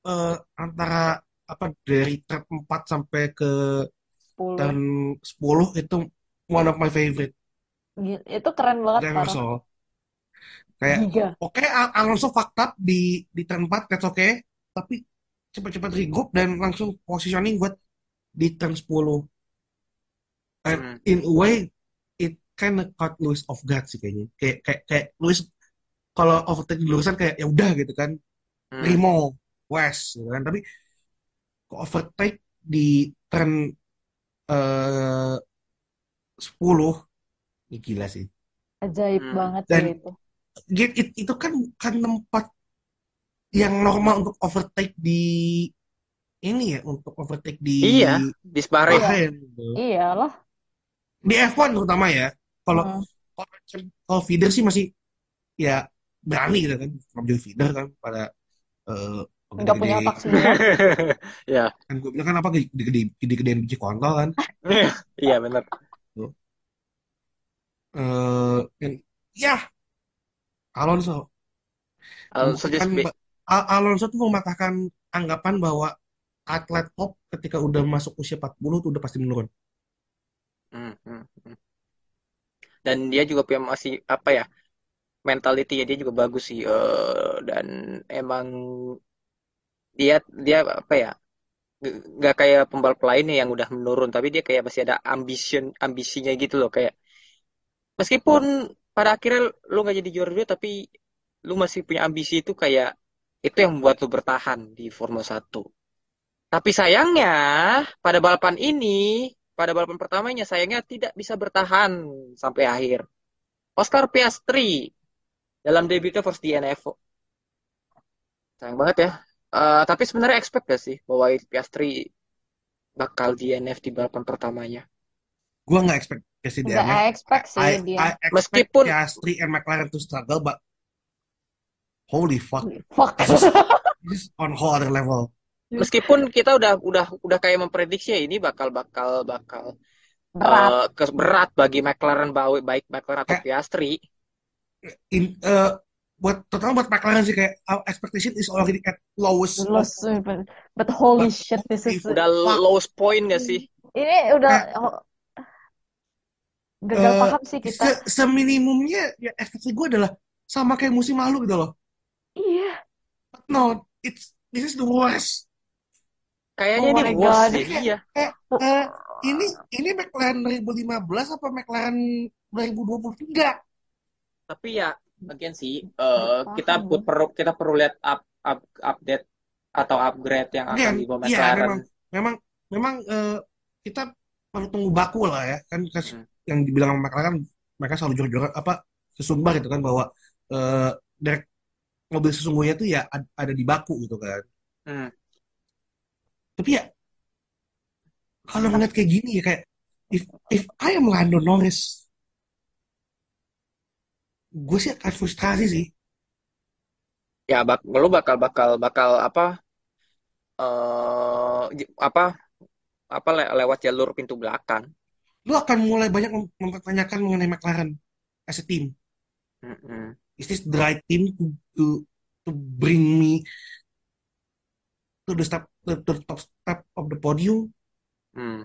eh, antara apa dari turn 4 sampai ke
10.
turn 10 itu one of my favorite
Gila, itu keren banget
soul. Kayak oke Al- Alonso fucked up di di turn 4 that's okay, tapi cepat-cepat regroup dan langsung positioning buat di turn 10. And
mm,
in a way it kind of caught Lewis off guard sih kayaknya. Kayak kayak kayak Lewis kalau overtake di lurusan kayak ya udah gitu kan.
mm.
Remo West gitu kan. Tapi kok overtake di turn eh 10 ini gila sih.
Ajaib
Hmm.
banget
Dan
sih itu.
It- it- itu kan bukan tempat yang normal untuk overtake di ini ya untuk overtake di
Iya, di Bahrain.
Iya,
gitu.
iyalah.
Di F1 terutama ya. Kalau
Hmm.
kalau kalau feeder sih masih ya berani gitu kan. Ngambil feeder kan pada eh
Nggak punya otak semua.
Ya,
kan gue bilang kan apa gede-gede gede-gedean biji kontol kan.
iya benar.
Tuh. Eh, dan- ya Alonso
Alonso
Al- Alonso tuh mematahkan anggapan bahwa atlet top ketika udah masuk usia 40 tuh udah pasti menurun.
Hmm, hmm, hmm. Dan dia juga punya masih apa ya? Mentality ya dia juga bagus sih. Eh, dan emang dia dia apa ya? Nggak kayak pembalap lainnya yang udah menurun, tapi dia kayak masih ada ambition ambisinya gitu loh kayak meskipun pada akhirnya lu nggak jadi juara dua tapi lu masih punya ambisi itu kayak itu yang membuat lu bertahan di Formula 1. Tapi sayangnya pada balapan ini, pada balapan pertamanya sayangnya tidak bisa bertahan sampai akhir. Oscar Piastri dalam debutnya Force DNF. Sayang banget ya. Eh, tapi sebenarnya expect gak sih bahwa Piastri bakal DNF di balapan pertamanya?
Gue nggak expect Piastri
Nggak
DNF.
expect sih
I,
dia.
I expect
Meskipun
Piastri and McLaren to struggle, but holy fuck,
Fuck.
this is, this is on whole other level.
meskipun kita udah udah udah kayak memprediksi ya ini bakal bakal bakal
Berat.
ke- berat bagi McLaren baik baik McLaren atau Piastri.
In uh, buat terutama buat McLaren sih kayak our expectation is already at lowest
Lost, but, but holy
But
shit, this is
Udah
fuck,
lowest point gak sih?
ini udah oh, gagal
uh,
paham sih kita.
se seminimumnya ya ekspektasi gue adalah sama kayak musim lalu gitu loh.
Iya.
But no, it's this is the worst.
Kayaknya
Oh
ini worst
god.
sih.
Kayak
Iya.
kayak uh, ini ini McLaren 2015 apa McLaren 2023?
Tapi ya, again sih, eh, kita
Paham.
pu- perlu kita perlu lihat up, up, update atau upgrade yang akan
Again,
dibawa
iya
McLaren.
memang memang memang uh, kita perlu tunggu baku lah ya kan kas-
Hmm.
yang dibilang sama McLaren mereka selalu jor-joran apa sesumbar gitu kan bahwa uh, direct mobil sesungguhnya tuh ya ad- ada di baku gitu kan.
Hmm.
Tapi ya kalau ngeliat kayak gini ya kayak if if I am Lando Norris, gue sih akan frustrasi sih.
Ya, bak lu bakal bakal bakal apa eh j- apa apa le- lewat jalur pintu belakang.
Lu akan mulai banyak mem- mempertanyakan mengenai McLaren as a team.
Mm-mm.
Is this the right team to to, to bring me to the step to the top step of the podium?
Hmm.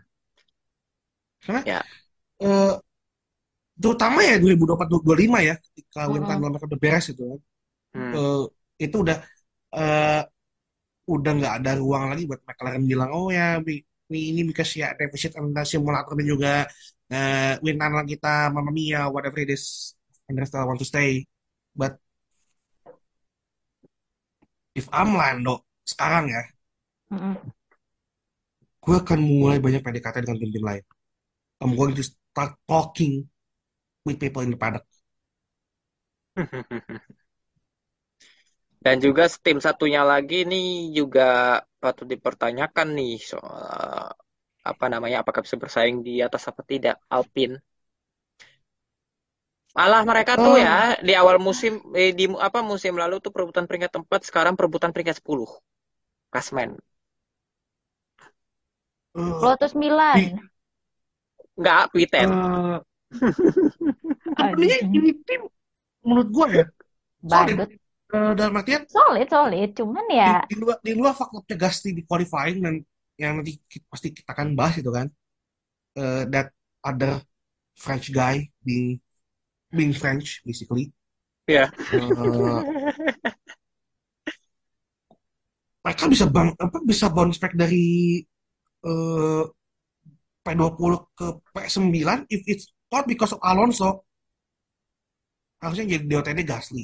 Karena
Ya,
eh, terutama ya 2024-2025 ya ketika
Mm-mm.
mereka udah beres itu kan.
hmm.
Eh, itu udah eh, udah nggak ada ruang lagi buat McLaren bilang oh ya we, we ini because ya defisit anda simulator dan juga eh, win time kita Mamma Mia whatever it is and still want to stay but if I'm Lando sekarang ya
Mm-mm.
gue akan mulai banyak PDKT dengan tim-tim lain I'm going to start talking with people in the paddock
Dan juga tim satunya lagi nih juga patut dipertanyakan nih soal apa namanya apakah bisa bersaing di atas apa tidak Alpine. Malah mereka tuh
oh
ya di awal musim eh, di apa musim lalu tuh perebutan peringkat 4 sekarang perebutan peringkat 10 klasmen.
eh,
Lotus Milan.
Enggak, P10.
eh,
Anjing.
ini tim menurut gue ya solid. Eh, dalam artian
Solid, solid. Cuman
di,
ya
di luar di luar faktornya Gasly di qualifying dan yang nanti ki- pasti kita akan bahas itu kan eh, that other French guy being being French basically
Ya.
Eh, mereka bisa bang apa bisa bounce back dari eh, P20 ke P9 if it's not because of Alonso harusnya jadi DOTD Gasly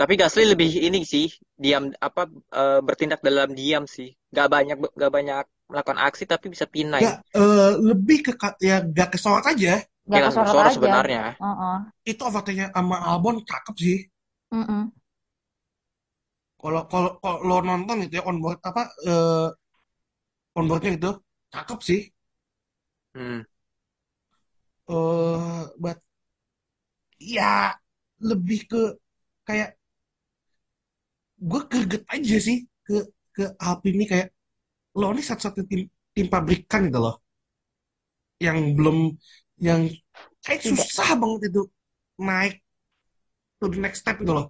Tapi Gasly lebih ini sih diam apa eh, bertindak dalam diam sih. Gak banyak gak banyak melakukan aksi tapi bisa pinai.
ya eh, lebih ke ya gak kesorot aja
nggak
Yang
kesorot
bersuara
aja.
sebenarnya.
Heeh.
itu overtake-nya sama Albon cakep sih
Mm-mm.
kalau kalau kalau lo nonton itu ya onboard apa eh onboardnya itu cakep sih
Hmm.
eh but ya lebih ke kayak gue greget aja sih ke ke Alpine ini kayak lo ini satu-satu tim tim pabrikan gitu loh yang belum yang kayak
Tidak.
susah banget itu naik to the next step gitu loh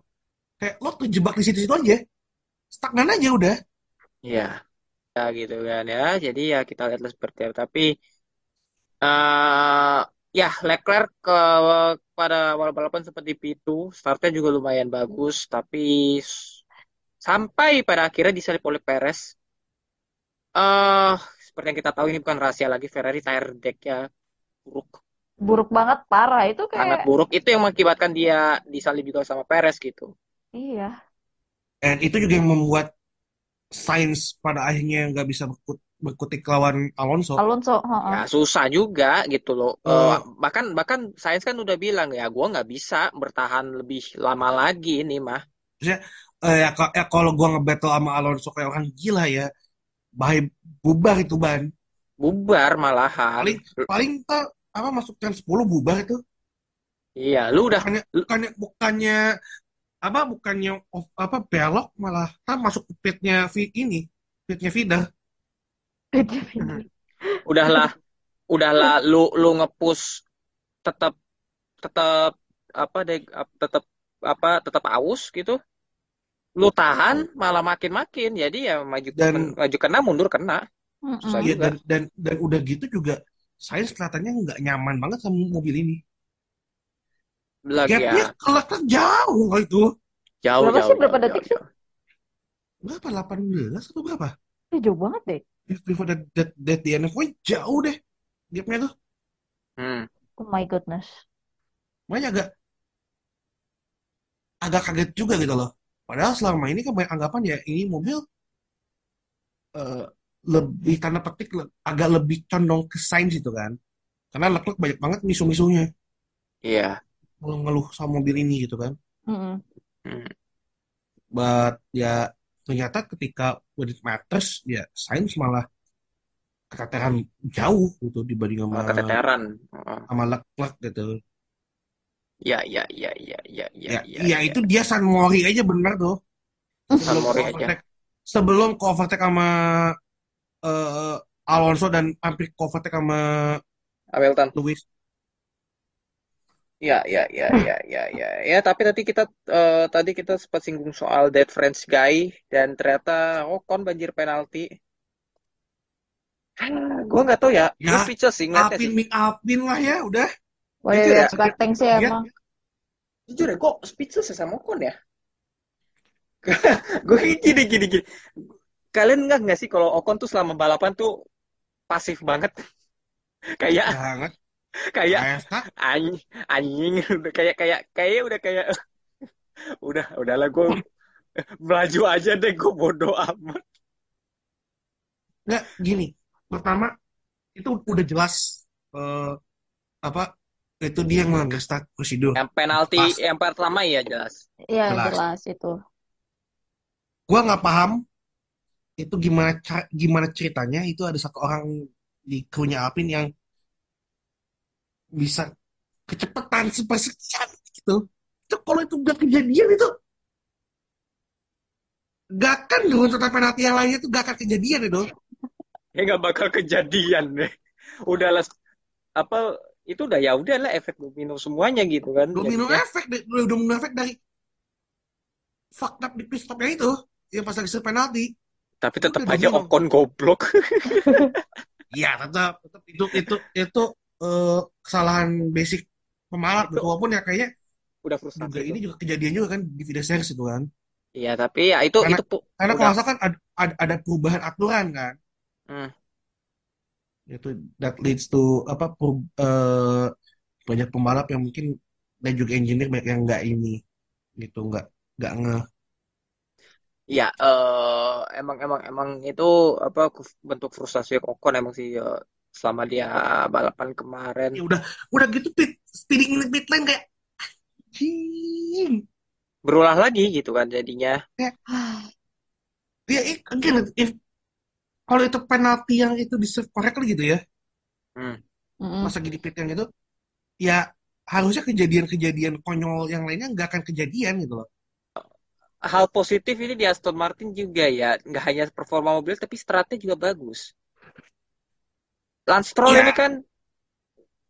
kayak lo terjebak di situ-situ aja stagnan aja udah.
Iya, ya gitu kan ya. Jadi ya kita lihatlah seperti apa. Tapi eh ya Leclerc ke pada awal balapan seperti P2, startnya juga lumayan bagus, tapi sampai pada akhirnya disalip oleh Perez. Eh seperti yang kita tahu ini bukan rahasia lagi Ferrari tire decknya buruk,
Buruk banget, parah. Itu
sangat
kayak,
buruk. Itu yang mengakibatkan dia disalip juga sama Perez gitu.
iya.
Dan itu juga yang membuat Sainz pada akhirnya nggak bisa berkut, berkutik lawan Alonso.
Alonso, heeh.
Ya susah juga gitu loh. Eh,
Eh,
bahkan bahkan Sainz kan udah bilang ya gue nggak bisa bertahan lebih lama lagi ini mah.
maksudnya, eh, ya, ya kalau gua ngebattle sama Alonso kayak orang gila ya, bahaya bubar itu ban.
Bubar malahan.
Paling paling tuh apa masuk jam 10 bubar itu.
Iya, lu udah
Bukannya
lu-
bukannya bukannya apa bukannya off, apa belok malah kan masuk pitnya ini, pitnya Vida.
udahlah udahlah lu lu ngepush tetap tetap apa deh ap- tetap apa tetap aus gitu. Lu tahan malah makin-makin. Jadi ya maju
Dan
maju kena mundur kena. Susah
iya
juga.
dan dan dan udah gitu juga Sainz kelihatannya nggak nyaman banget sama mobil ini.
Lagi
Gapnya
ya
kelihatan jauh itu.
jauh
Berapa
jauh
sih? Berapa
jauh jauh
detik sih?
jauh.
Berapa? 18 atau berapa?
Eh, jauh banget deh.
Before that, that, that the end pokoknya jauh deh gapnya tuh.
Hmm.
Oh my goodness.
Makanya agak agak kaget juga gitu loh. Padahal selama ini kan banyak anggapan ya ini mobil eh, lebih tanda petik le- agak lebih condong ke Sainz itu kan. Karena Leclerc banyak banget misu-misunya
Iya.
ngeluh sama mobil ini gitu kan.
Mm-mm.
Hmm.
But ya ternyata ketika when it matters ya Sainz malah keteteran jauh gitu dibanding sama
keteteran.
Sama Leclerc gitu.
Ya ya ya ya ya ya
Ya,
ya
ya
ya.
itu dia San Mori aja benar tuh.
San Mori aja.
sebelum ke overtake sama eh, Alonso dan hampir ke overtake sama
Hamilton.
Lewis.
Ya, ya, ya, ya, ya, ya, ya. Tapi tadi kita eh, tadi kita sempat singgung soal Dead French Guy dan ternyata Ocon banjir penalti. Gue nggak tahu ya. Gue
Ya,
speechless sih ngeliatnya
Alpin
sih.
Mik Alpin lah ya udah.
What
Jujur ya,
expecting sih
Dia
emang?
jujur ya, kok speechless ya sama Ocon ya? Gue gini, gini, gini. Kalian nggak nggak sih kalau Ocon tuh selama balapan tuh pasif banget, kayak
banget.
Kayak anjing, anjing, udah kayak kayak kayak udah kayak udah udahlah gue melaju aja deh, gue bodoh amat.
Nggak gini. Pertama itu udah jelas eh, apa itu dia yang melanggar start prosedur.
Yang penalti
Pas
yang pertama ya jelas.
Iya,
jelas.
jelas itu.
Gua nggak paham itu gimana gimana ceritanya itu ada satu orang di krunya Alpin yang bisa kecepatan sepersekian gitu. Itu kalau itu udah kejadian itu gak akan runtutan penalti yang lainnya itu gak akan kejadian itu.
Ya nggak bakal kejadian deh. Udahlah apa itu udah ya udahlah efek domino semuanya gitu kan
Domino
jadinya.
efek, deh, domino efek dari up di pit stopnya itu yang pas lagi penalti
Tapi tetap
udah
aja
domino.
Ocon goblok.
Ya tetap, tetap itu itu itu eh, kesalahan basic pembalap
Itu
gitu. Walaupun ya kayaknya
udah
juga
frustasi itu.
ini juga kejadian juga kan di video series itu kan.
Iya tapi ya itu
Karena
itu
karena kalau kan ada, ada, ada perubahan aturan kan.
hmm,
Itu that leads to apa peru- eh, banyak pembalap yang mungkin dan juga engineer banyak yang nggak ini gitu nggak nggak nge
ya eh, emang emang emang itu apa bentuk frustasi Ocon emang sih eh, selama dia balapan kemarin.
ya udah udah gitu pit speeding in pit lane kayak anjing
Berulah lagi gitu kan jadinya.
kayak ya it- again if kalau itu penalti yang itu di serve correctly gitu ya
Hmm.
Lagi di pit yang itu ya harusnya kejadian-kejadian konyol yang lainnya nggak akan kejadian gitu loh
Hal positif ini di Aston Martin juga ya, nggak hanya performa mobil tapi stratnya juga bagus. Lance Stroll
ya
ini kan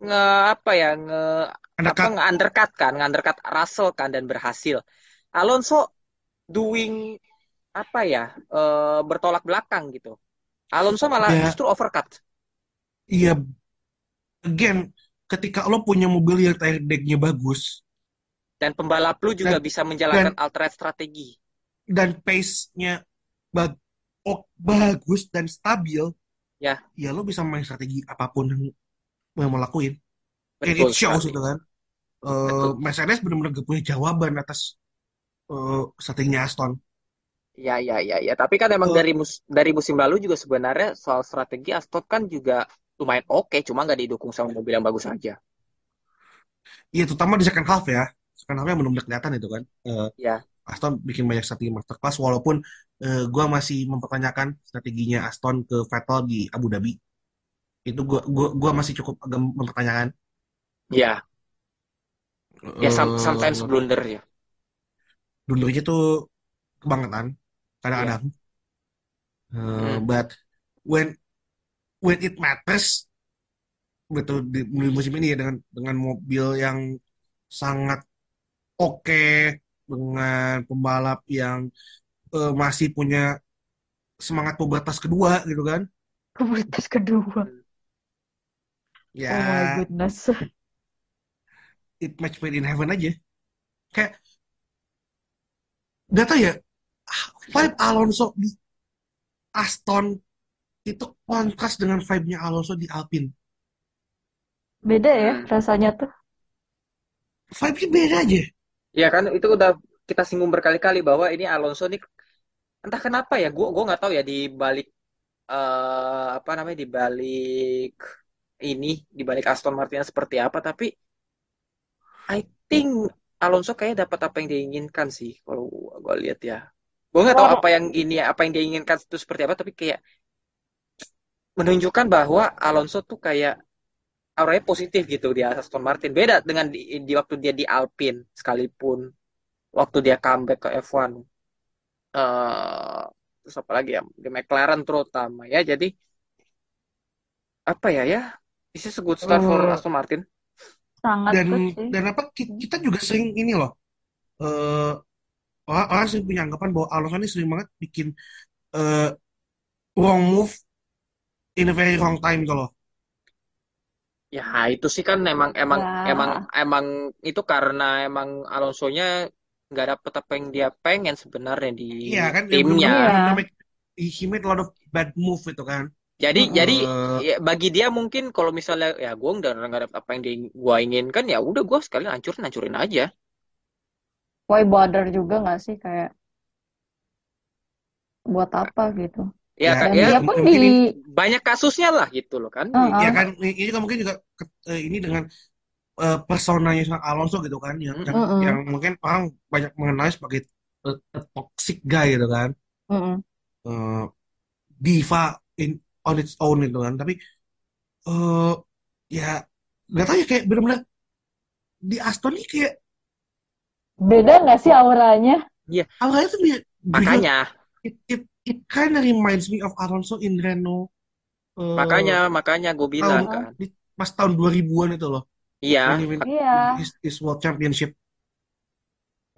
nge apa ya nge apa nge undercut kan, nge undercut Russell kan dan berhasil. Alonso doing apa ya eh, bertolak belakang gitu. Alonso malah
Ya,
justru overcut.
iya, again, ketika lo punya mobil yang tire decknya bagus
Dan pembalap lu juga
dan
bisa
dan
menjalankan alternate strategi.
dan pace-nya bag- oh, bagus dan stabil,
Ya,
ya lo bisa main strategi apa pun yang yang mau lakuin. And
betul
it shows gitu kan. Eh,
Betul.
Mercedes benar-benar gak punya jawaban atas eh, strateginya Aston.
Ya, ya, ya, ya. Tapi kan emang
Eh,
dari mus dari musim lalu juga sebenarnya soal strategi Aston kan juga lumayan oke, cuma nggak didukung sama mobil yang bagus aja.
Iya, terutama di second half ya. Second half-nya benar-benar kelihatan itu kan. Eh,
Ya,
Aston bikin banyak strategi masterclass walaupun eh, gua masih mempertanyakan strateginya Aston ke Vettel di Abu Dhabi. Itu gua gua, gua masih cukup agak mempertanyakan.
ya, ya. some- sometimes blunder ya.
blundernya tuh kebangetan
Ya,
kadang-kadang. Eh,
Hmm.
but when when it matters betul di, di musim ini ya dengan dengan mobil yang sangat oke dengan pembalap yang eh, masih punya semangat pembatas kedua gitu kan
Kualitas kedua.
Ya
Oh my goodness.
it match made in heaven aja kayak gak tau ya vibe Alonso di Aston itu kontras dengan vibe-nya Alonso di Alpine
Beda ya
Hmm.
rasanya tuh.
vibe-nya beda aja
Ya kan itu udah kita singgung berkali-kali bahwa ini Alonso nih entah kenapa ya, gua gua nggak tahu ya di balik eh, apa namanya di balik ini di balik Aston Martin seperti apa, tapi I think Alonso kayak dapat apa yang dia inginkan sih kalau gua lihat ya. Gua nggak tahu
Oh,
apa yang ini apa yang dia inginkan itu seperti apa, tapi kayak menunjukkan bahwa Alonso tuh kayak auranya positif gitu di Aston Martin. Beda dengan di, di waktu dia di Alpine sekalipun waktu dia comeback ke F1. Eh terus apa lagi ya? Di McLaren terutama ya. Jadi apa ya ya? This is a good start for Aston Martin.
sangat
dan
good sih.
dan apa ki- kita juga sering ini loh eh orang, orang sering punya anggapan bahwa Alonso ini sering banget bikin eh wrong move in a very wrong time gitu loh
Ya itu sih kan emang emang emang
Ya,
emang itu karena emang Alonso-nya nggak dapet apa yang dia pengen sebenarnya di
iya kan
timnya.
make- he made a lot of bad move itu kan
Jadi jadi
Mm-mm.
eh
ya, bagi dia mungkin kalau misalnya ya gue udah nggak dapet apa yang gua inginkan ya udah gue sekalian hancurin hancurin aja.
Why bother juga nggak sih kayak buat apa gitu.
Ya
ya
Dan
ya
dia pun di
banyak kasusnya lah gitu loh kan.
ya
Heeh.
kan ini juga mungkin juga eh, ini dengan eh, personanya seorang Alonso gitu kan yang yang
Mm-mm.
yang mungkin orang banyak mengenal sebagai eh, toxic guy gitu kan
Mm-mm.
Eh, diva in on its own itu kan tapi eh ya nggak tahu ya kayak bener-bener di Aston nih kayak
Beda nggak sih auranya?
Iya
awalnya tuh dia
makanya
it it it kind of reminds me of Alonso in Renault eh
makanya makanya gue bilang
tahun
kan.
di, pas tahun 2000-an itu loh
Iya
Iya.
his, his world championship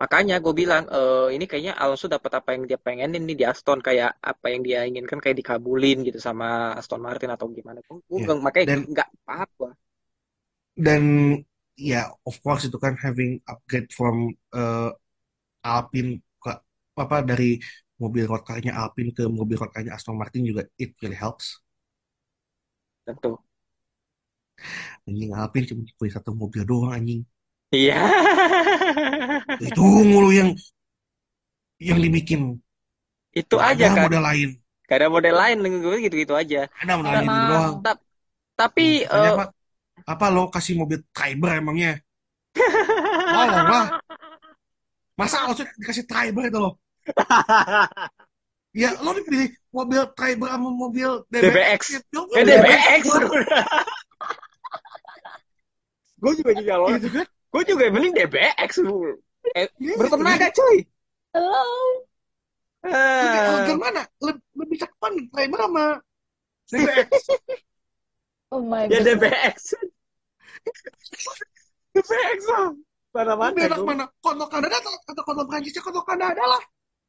makanya gue bilang eh ini kayaknya Alonso dapat apa yang dia pengenin nih di Aston kayak apa yang dia inginkan kayak dikabulin gitu sama Aston Martin atau gimana. Gue nggak makanya
dan
nggak paham gua.
dan ya of course itu kan having upgrade from eh, Alpine ke apa dari mobil road car-nya Alpine ke mobil road car-nya Aston Martin juga it really helps
tentu.
Anjing Alpine cuma punya satu mobil doang anjing
Iya.
itu mulu yang yang dibikin
Itu
nggak
aja
ada
kan.
model lain
Gak ada model lain gue gitu-gitu aja.
ada model lain gitu doang
ta- tapi
Hmm, katanya
eh
apa apa lo kasih mobil Triber emangnya tolong lah masa lo dikasih Triber itu lo ya lo dipilih mobil Triber sama mobil DBX
DBX.
ya
Eh
DBX
DBX. Gue juga juga lo.
gitu kan
Gue juga mending DBX. Bu. Eh,
Iya,
bertenaga
iya.
cuy.
Hello.
lebih elegan
Eh,
mana lebih, lebih cakep Triber sama DBX
Oh my
ya
goodness.
DBX. DBX lah. Mana mana
lebih enak
gue.
mana kontol Kanada atau, atau kontol Prancis ya kontol Kanada lah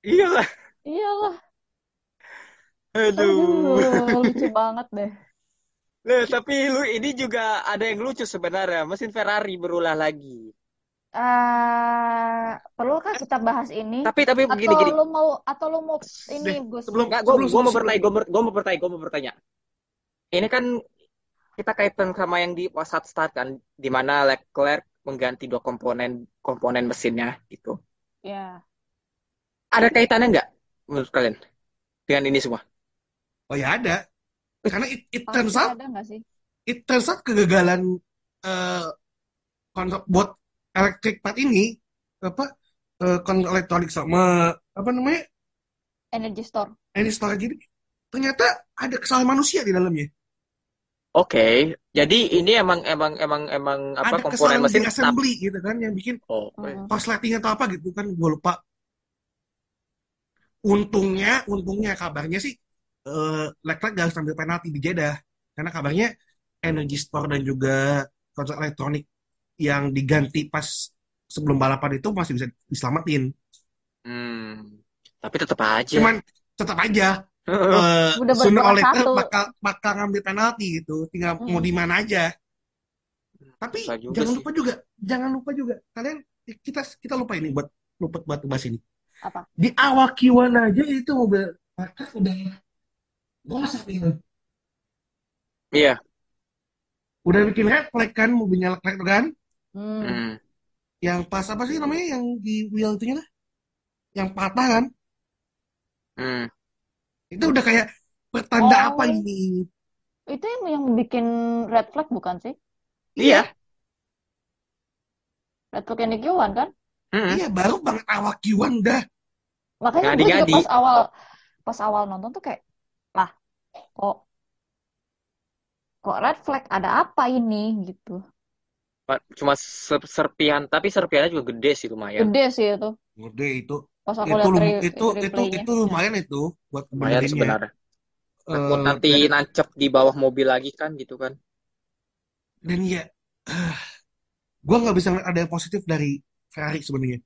Iya lah.
Iyalah.
Aduh.
Aduh, lucu banget deh.
Nah, tapi lu ini juga ada yang lucu sebenarnya. Mesin Ferrari berulah lagi.
Ah, perlukah kita bahas ini?
Tapi tapi
Atau
gini gini.
lu mau atau lu mau ini
Deh,
Gus?
sebelum
Nggak, gue
sebelum
gue mau
sebelum
bertanya, gue mau, gua mau bertanya, gue mau bertanya. Ini kan kita kaitan sama yang di saat start kan, di mana Leclerc mengganti dua komponen komponen mesinnya gitu.
Ya.
Ada kaitannya nggak menurut kalian dengan ini semua?
Oh ya ada. Karena it, it turns out
ada nggak sih?
it turns out kegagalan eh konsol buat electric part ini apa eh, konsol elektronik sama apa namanya
Energy store.
energy storage ini ternyata ada kesalahan manusia di dalamnya.
Oke, jadi ini emang emang emang emang apa
Ada
komponen
kesalahan
mesin
di
tetap.
assembly gitu kan yang bikin
Oh,
Mm.
korsleting atau apa gitu kan gue lupa. Untungnya, untungnya kabarnya sih eh Leclerc gak harus ambil penalti di Jeddah karena kabarnya energy store dan juga konsol elektronik yang diganti pas sebelum balapan itu masih bisa diselamatin.
Hmm. Tapi tetap aja.
Cuman tetap aja eh
Udah
sooner or
berperan
later
satu.
bakal bakal ngambil penalti gitu, tinggal mau
Mm.
di mana aja. Tapi
juga
jangan
sih.
lupa juga, jangan lupa juga kalian kita kita lupa ini buat lupa buat bahas ini.
Apa?
Di awal Q1 aja itu mobil Leclerc udah gosip itu.
Iya.
Udah bikin red flag kan mobilnya tuh kan?
Hmm.
Hmm.
Yang pas apa sih namanya yang di wheel itunya lah? Yang patah kan?
Hmm.
Itu udah kayak pertanda
Oh.
apa ini?
Itu yang yang bikin red flag bukan sih?
Iya.
Red flag yang di Q1 kan?
Hmm.
Iya, baru banget awal Q1 dah.
Makanya gue juga pas awal pas awal nonton tuh kayak kok kok red flag ada apa ini gitu.
Cuma ser- serpihan, tapi serpihannya juga gede sih lumayan.
Gede sih itu.
Gede itu.
Pas aku
Itu
lihat
itu itu itu lumayan itu buat
Lumayan sebenarnya.
Eh,
nanti
dan,
nancep di bawah mobil lagi kan gitu kan.
dan ya, gue nggak bisa ngeliat ada yang positif dari Ferrari sebenarnya.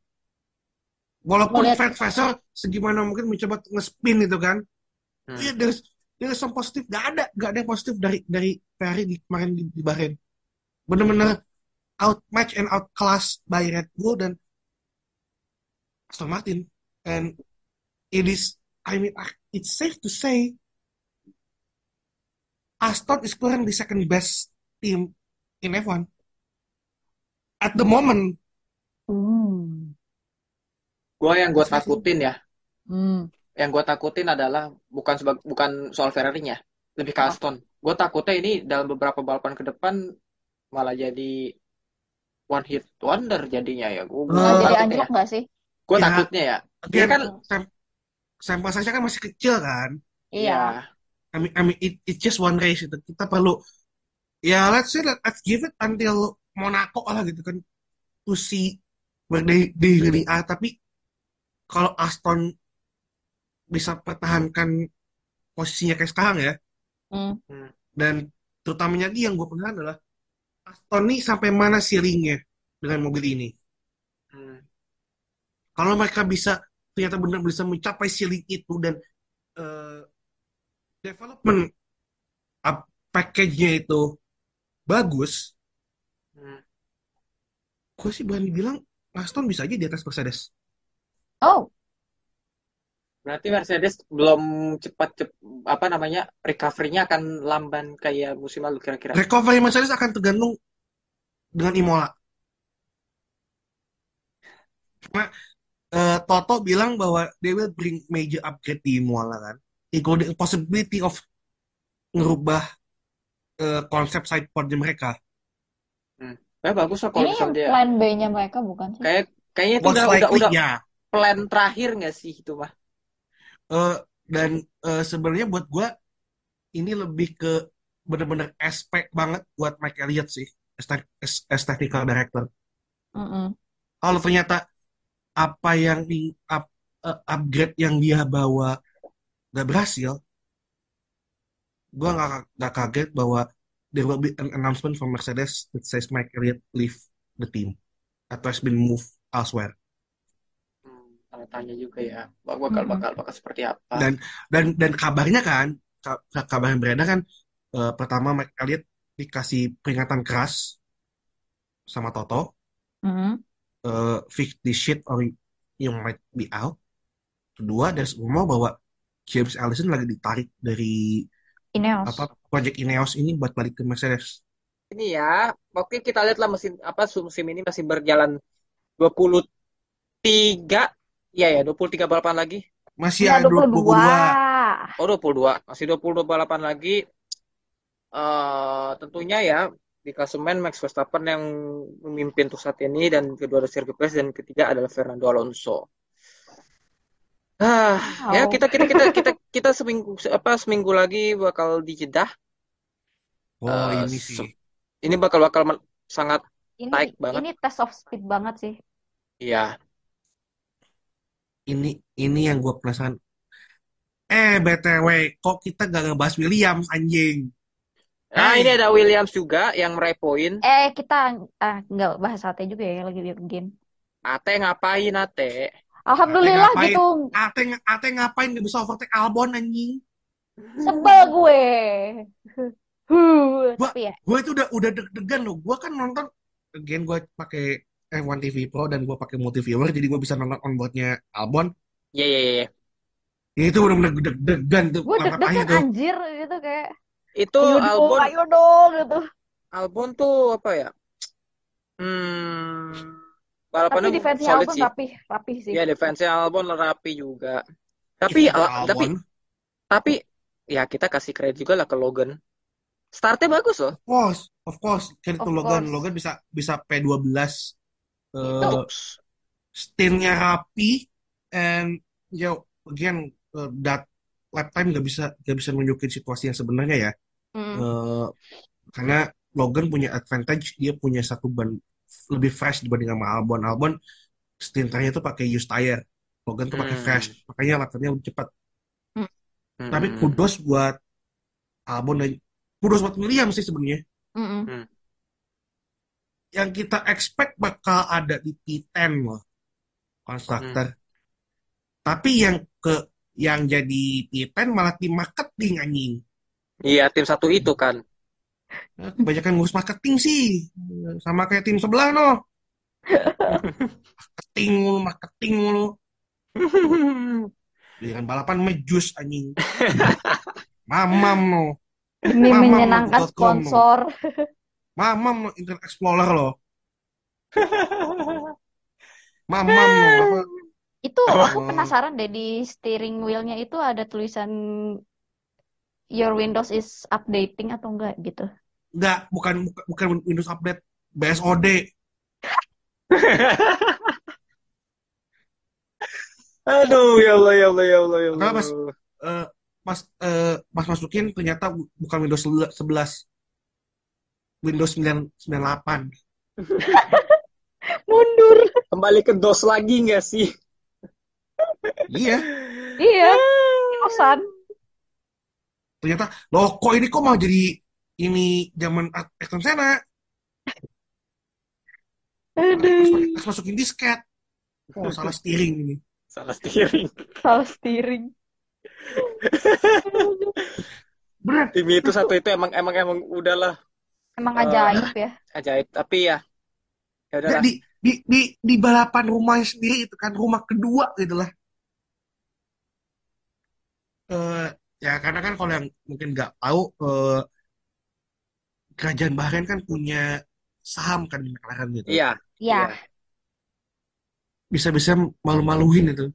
Walaupun Fred Vasseur segimana mungkin mencoba nge-spin itu kan,
Hmm.
Iya, there's, there's some positif. Gak ada, gak ada yang positif dari dari Ferrari di, kemarin di, di Bahrain. Bener-bener outmatch and outclass by Red Bull dan Aston Martin. And it is, I mean, it's safe to say Aston is currently the second best team in F1 at the moment.
Hmm.
Gua yang gue takutin ya,
Hmm.
Yang gue takutin adalah bukan sebag, bukan soal Ferrari-nya, lebih ke
Apa?
Aston. Gue takutnya ini dalam beberapa balapan ke depan malah jadi one hit wonder jadinya ya. Gue
Malah jadi
takutnya
anjlok
ya.
nggak sih?
Gue
Ya,
takutnya ya. Dia kan,
sam sampel size kan masih kecil kan.
Iya.
ya,
I mean, I mean it, it's just one race itu. Kita perlu ya let's say let, let's give it until Monaco lah gitu kan to see where they, they really are. Tapi kalau Aston bisa pertahankan posisinya kayak sekarang ya,
Hmm.
dan terutamanya lagi yang gue penasaran adalah Aston nih sampai mana ceilingnya dengan mobil ini.
hmm.
Kalau mereka bisa ternyata benar bisa mencapai ceiling itu dan eh, development package-nya itu bagus,
hmm.
gue sih berani bilang Aston bisa aja di atas Mercedes.
Oh,
Berarti Mercedes belum cepat cep, apa namanya recovery-nya akan lamban kayak musim lalu kira-kira.
Recovery Mercedes akan tergantung dengan Imola. Karena eh, Toto bilang bahwa they will bring major upgrade di Imola kan. Including possibility of ngerubah eh, konsep sidepodnya mereka.
Hmm. Eh, bagus lah kalau dia
plan B-nya mereka bukan sih?
kayak kayaknya itu udah udah udah
ya.
plan terakhir nggak sih itu mah?
Eh, dan eh, sebenarnya buat gue ini lebih ke bener-bener aspek banget buat Mike Elliott sih as, te- as- as technical director.
Mm-mm.
Kalau ternyata apa yang di up- eh, upgrade yang dia bawa gak berhasil, gue nggak nggak kaget bahwa there will be an announcement from Mercedes that says Mike Elliott leave the team atau has been moved elsewhere.
Tanya juga ya bakal bakal bakal seperti apa
Dan dan dan kabarnya kan, ka- kabar yang beredar kan, eh, pertama Mike Elliott dikasih peringatan keras sama Toto,
Mm-mm.
eh, fix this shit or you might be out. Kedua, ada rumor bahwa James Allison lagi ditarik dari
Ineos.
apa project Ineos ini buat balik ke Mercedes.
ini ya oke kita lihat lah mesin apa musim ini masih berjalan 23 ya ya 23 balapan lagi
Masih
Enggak,
ada
22.
22.
oh 22 masih 22 balapan lagi eh tentunya ya di klasemen Max Verstappen yang memimpin untuk saat ini dan kedua ada Sergio Perez dan ketiga adalah Fernando Alonso. Ah, ya
Wow.
kita kita kita kita kita seminggu apa seminggu lagi bakal di Jeddah.
Oh,
Eh,
ini sih.
ini bakal bakal sangat
Ini
Naik banget.
ini test of speed banget sih.
ya
Ini ini yang gue penasaran. Eh, BTW, kok kita gak ngebahas Williams, anjing?
Nah,
Hey.
ini ada Williams juga yang meraih poin.
Eh kita ah nggak bahas sate juga ya lagi game.
Ate ngapain Ate?
Alhamdulillah
ngapain?
gitu.
Ate, Ate ngapain gak bisa overtake Albon, anjing?
Sebel gue. Huh,
Gua-
tapi ya.
Gue itu udah udah deg-degan loh. Gue kan nonton, again gue pakai F1 TV Pro dan gue pakai multiviewer, jadi gue bisa nonton onboardnya Albon.
Ya ya ya. ya.
Ya, itu bener-bener deg-degan tuh.
Gue deg-degan anjir gitu kayak.
Itu
Ayo
Albon
ayo dong gitu.
Albon tuh apa ya? Hmm,
Tapi
balapannya
defense-nya
solid
Albon
sih.
rapi, rapi sih.
Ya defense-nya Albon rapi juga. Tapi ala- tapi
Albon.
tapi ya kita kasih kredit juga lah ke Logan. Startnya bagus loh.
Of course, of course. Credit to
Of
Logan.
course.
Logan bisa bisa P12. Eh,
Bagus.
stintnya rapi and yo again uh, that lap time gak bisa gak bisa nunjukin situasi yang sebenarnya ya
Mm.
Eh, karena Logan punya advantage dia punya satu ban lebih fresh dibanding sama Albon Albon stinternya tuh pakai used tire Logan tuh pakai
Hmm.
fresh makanya lap time-nya lebih cepat tapi
Hmm.
kudos buat Albon dan kudos buat Williams sih sebenarnya
Mm-mm.
Yang kita expect bakal ada di P10 loh konstruktor. Tapi yang ke yang jadi P10 malah tim marketing anjing.
Iya tim satu itu kan.
Nah, Kebanyakan ngurus marketing sih. Sama kayak tim sebelah no. Marketing mulu, marketing mulu. Dengan balapan mejus anjing. Mamam no.
Demi
Mamam
menyenangkan
.com no. Mamam Internet Explorer loh. Mamam no. Apa?
Itu
Apa?
aku penasaran deh di steering wheel-nya itu ada tulisan Your Windows is updating atau enggak gitu.
Enggak, bukan bukan Windows Update. BSOD.
Aduh ya Allah ya Allah ya Allah ya Allah.
Mas? Eh, pas eh, pas masukin ternyata bukan Windows 11 Windows 9 98
Mundur.
Kembali ke DOS lagi nggak sih?
iya
Iya, kosan.
ternyata loh kok ini kok mau jadi ini zaman Ayrton Senna
Aduh,
pas masukin disket oh salah steering ini
Salah steering.
salah steering.
Tim itu satu itu emang emang emang udahlah
Emang
Eh,
ajaib ya.
ajaib. Tapi ya ya udahlah.
di, di di di balapan rumahnya sendiri itu kan rumah kedua gitu lah Eh, ya karena kan kalau yang mungkin nggak tahu eh, kerajaan Bahrain kan punya saham kan di McLaren gitu
Iya.
Ya,
bisa-bisa malu-maluin itu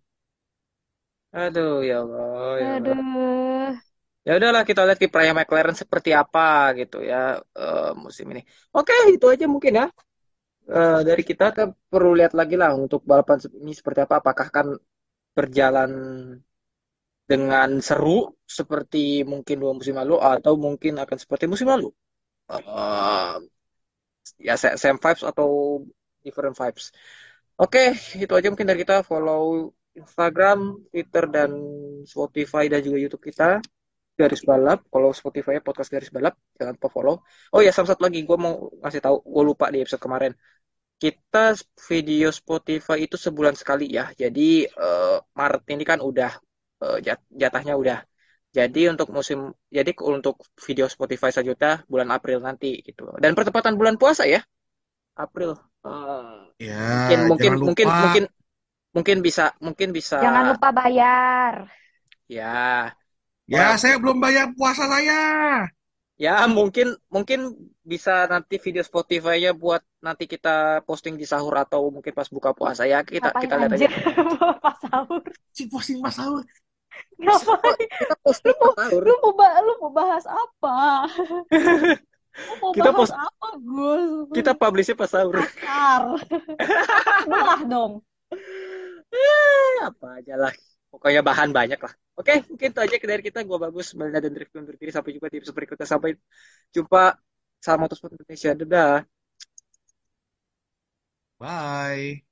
Aduh ya Allah ya Allah.
aduh.
Ya udahlah kita lihat kiprahnya McLaren seperti apa gitu ya eh, musim ini. Oke itu aja mungkin ya. Eh, dari kita kan perlu lihat lagi lah untuk balapan ini seperti apa. Apakah akan berjalan dengan seru seperti mungkin dua musim lalu atau mungkin akan seperti musim lalu. Eh, ya sa- same vibes atau different vibes. Oke, itu aja mungkin dari kita. Follow Instagram, Twitter, dan Spotify dan juga YouTube kita garis balap. Kalau Spotify podcast garis balap, jangan lupa follow. Oh ya, sama satu lagi, gue mau ngasih tahu, gue lupa di episode kemarin. kita video Spotify itu sebulan sekali ya. Jadi eh, Maret ini kan udah eh, jat- jatahnya udah. Jadi untuk musim, jadi untuk video Spotify sejuta bulan April nanti gitu. Dan pertepatan bulan puasa ya, April. Eh,
Ya,
mungkin mungkin
jangan
mungkin
lupa.
mungkin mungkin bisa mungkin bisa
Jangan lupa bayar.
ya
Ya,
Wah,
saya belum bayar puasa saya.
ya mungkin mungkin bisa nanti video Spotify-nya buat nanti kita posting di sahur atau mungkin pas buka puasa ya kita
Ngapain
kita lihat aja.
pas sahur?
Si posting pas sahur.
Ngapain?
Kita
Lu
posting pas sahur.
lu mau, ba- lu mau bahas apa? Lu mau
Kita
bahas
post
apa, Gus?
kita publishnya pas sahur.
Kasar. Belah dong.
Eh, apa aja lah pokoknya bahan banyak lah. Oke, okay, mungkin itu aja dari kita. Gue Bagus, Melinda dan Drift untuk diri. Sampai jumpa di episode berikutnya. Sampai jumpa. Salam Motorsport Indonesia. Dadah.
Bye.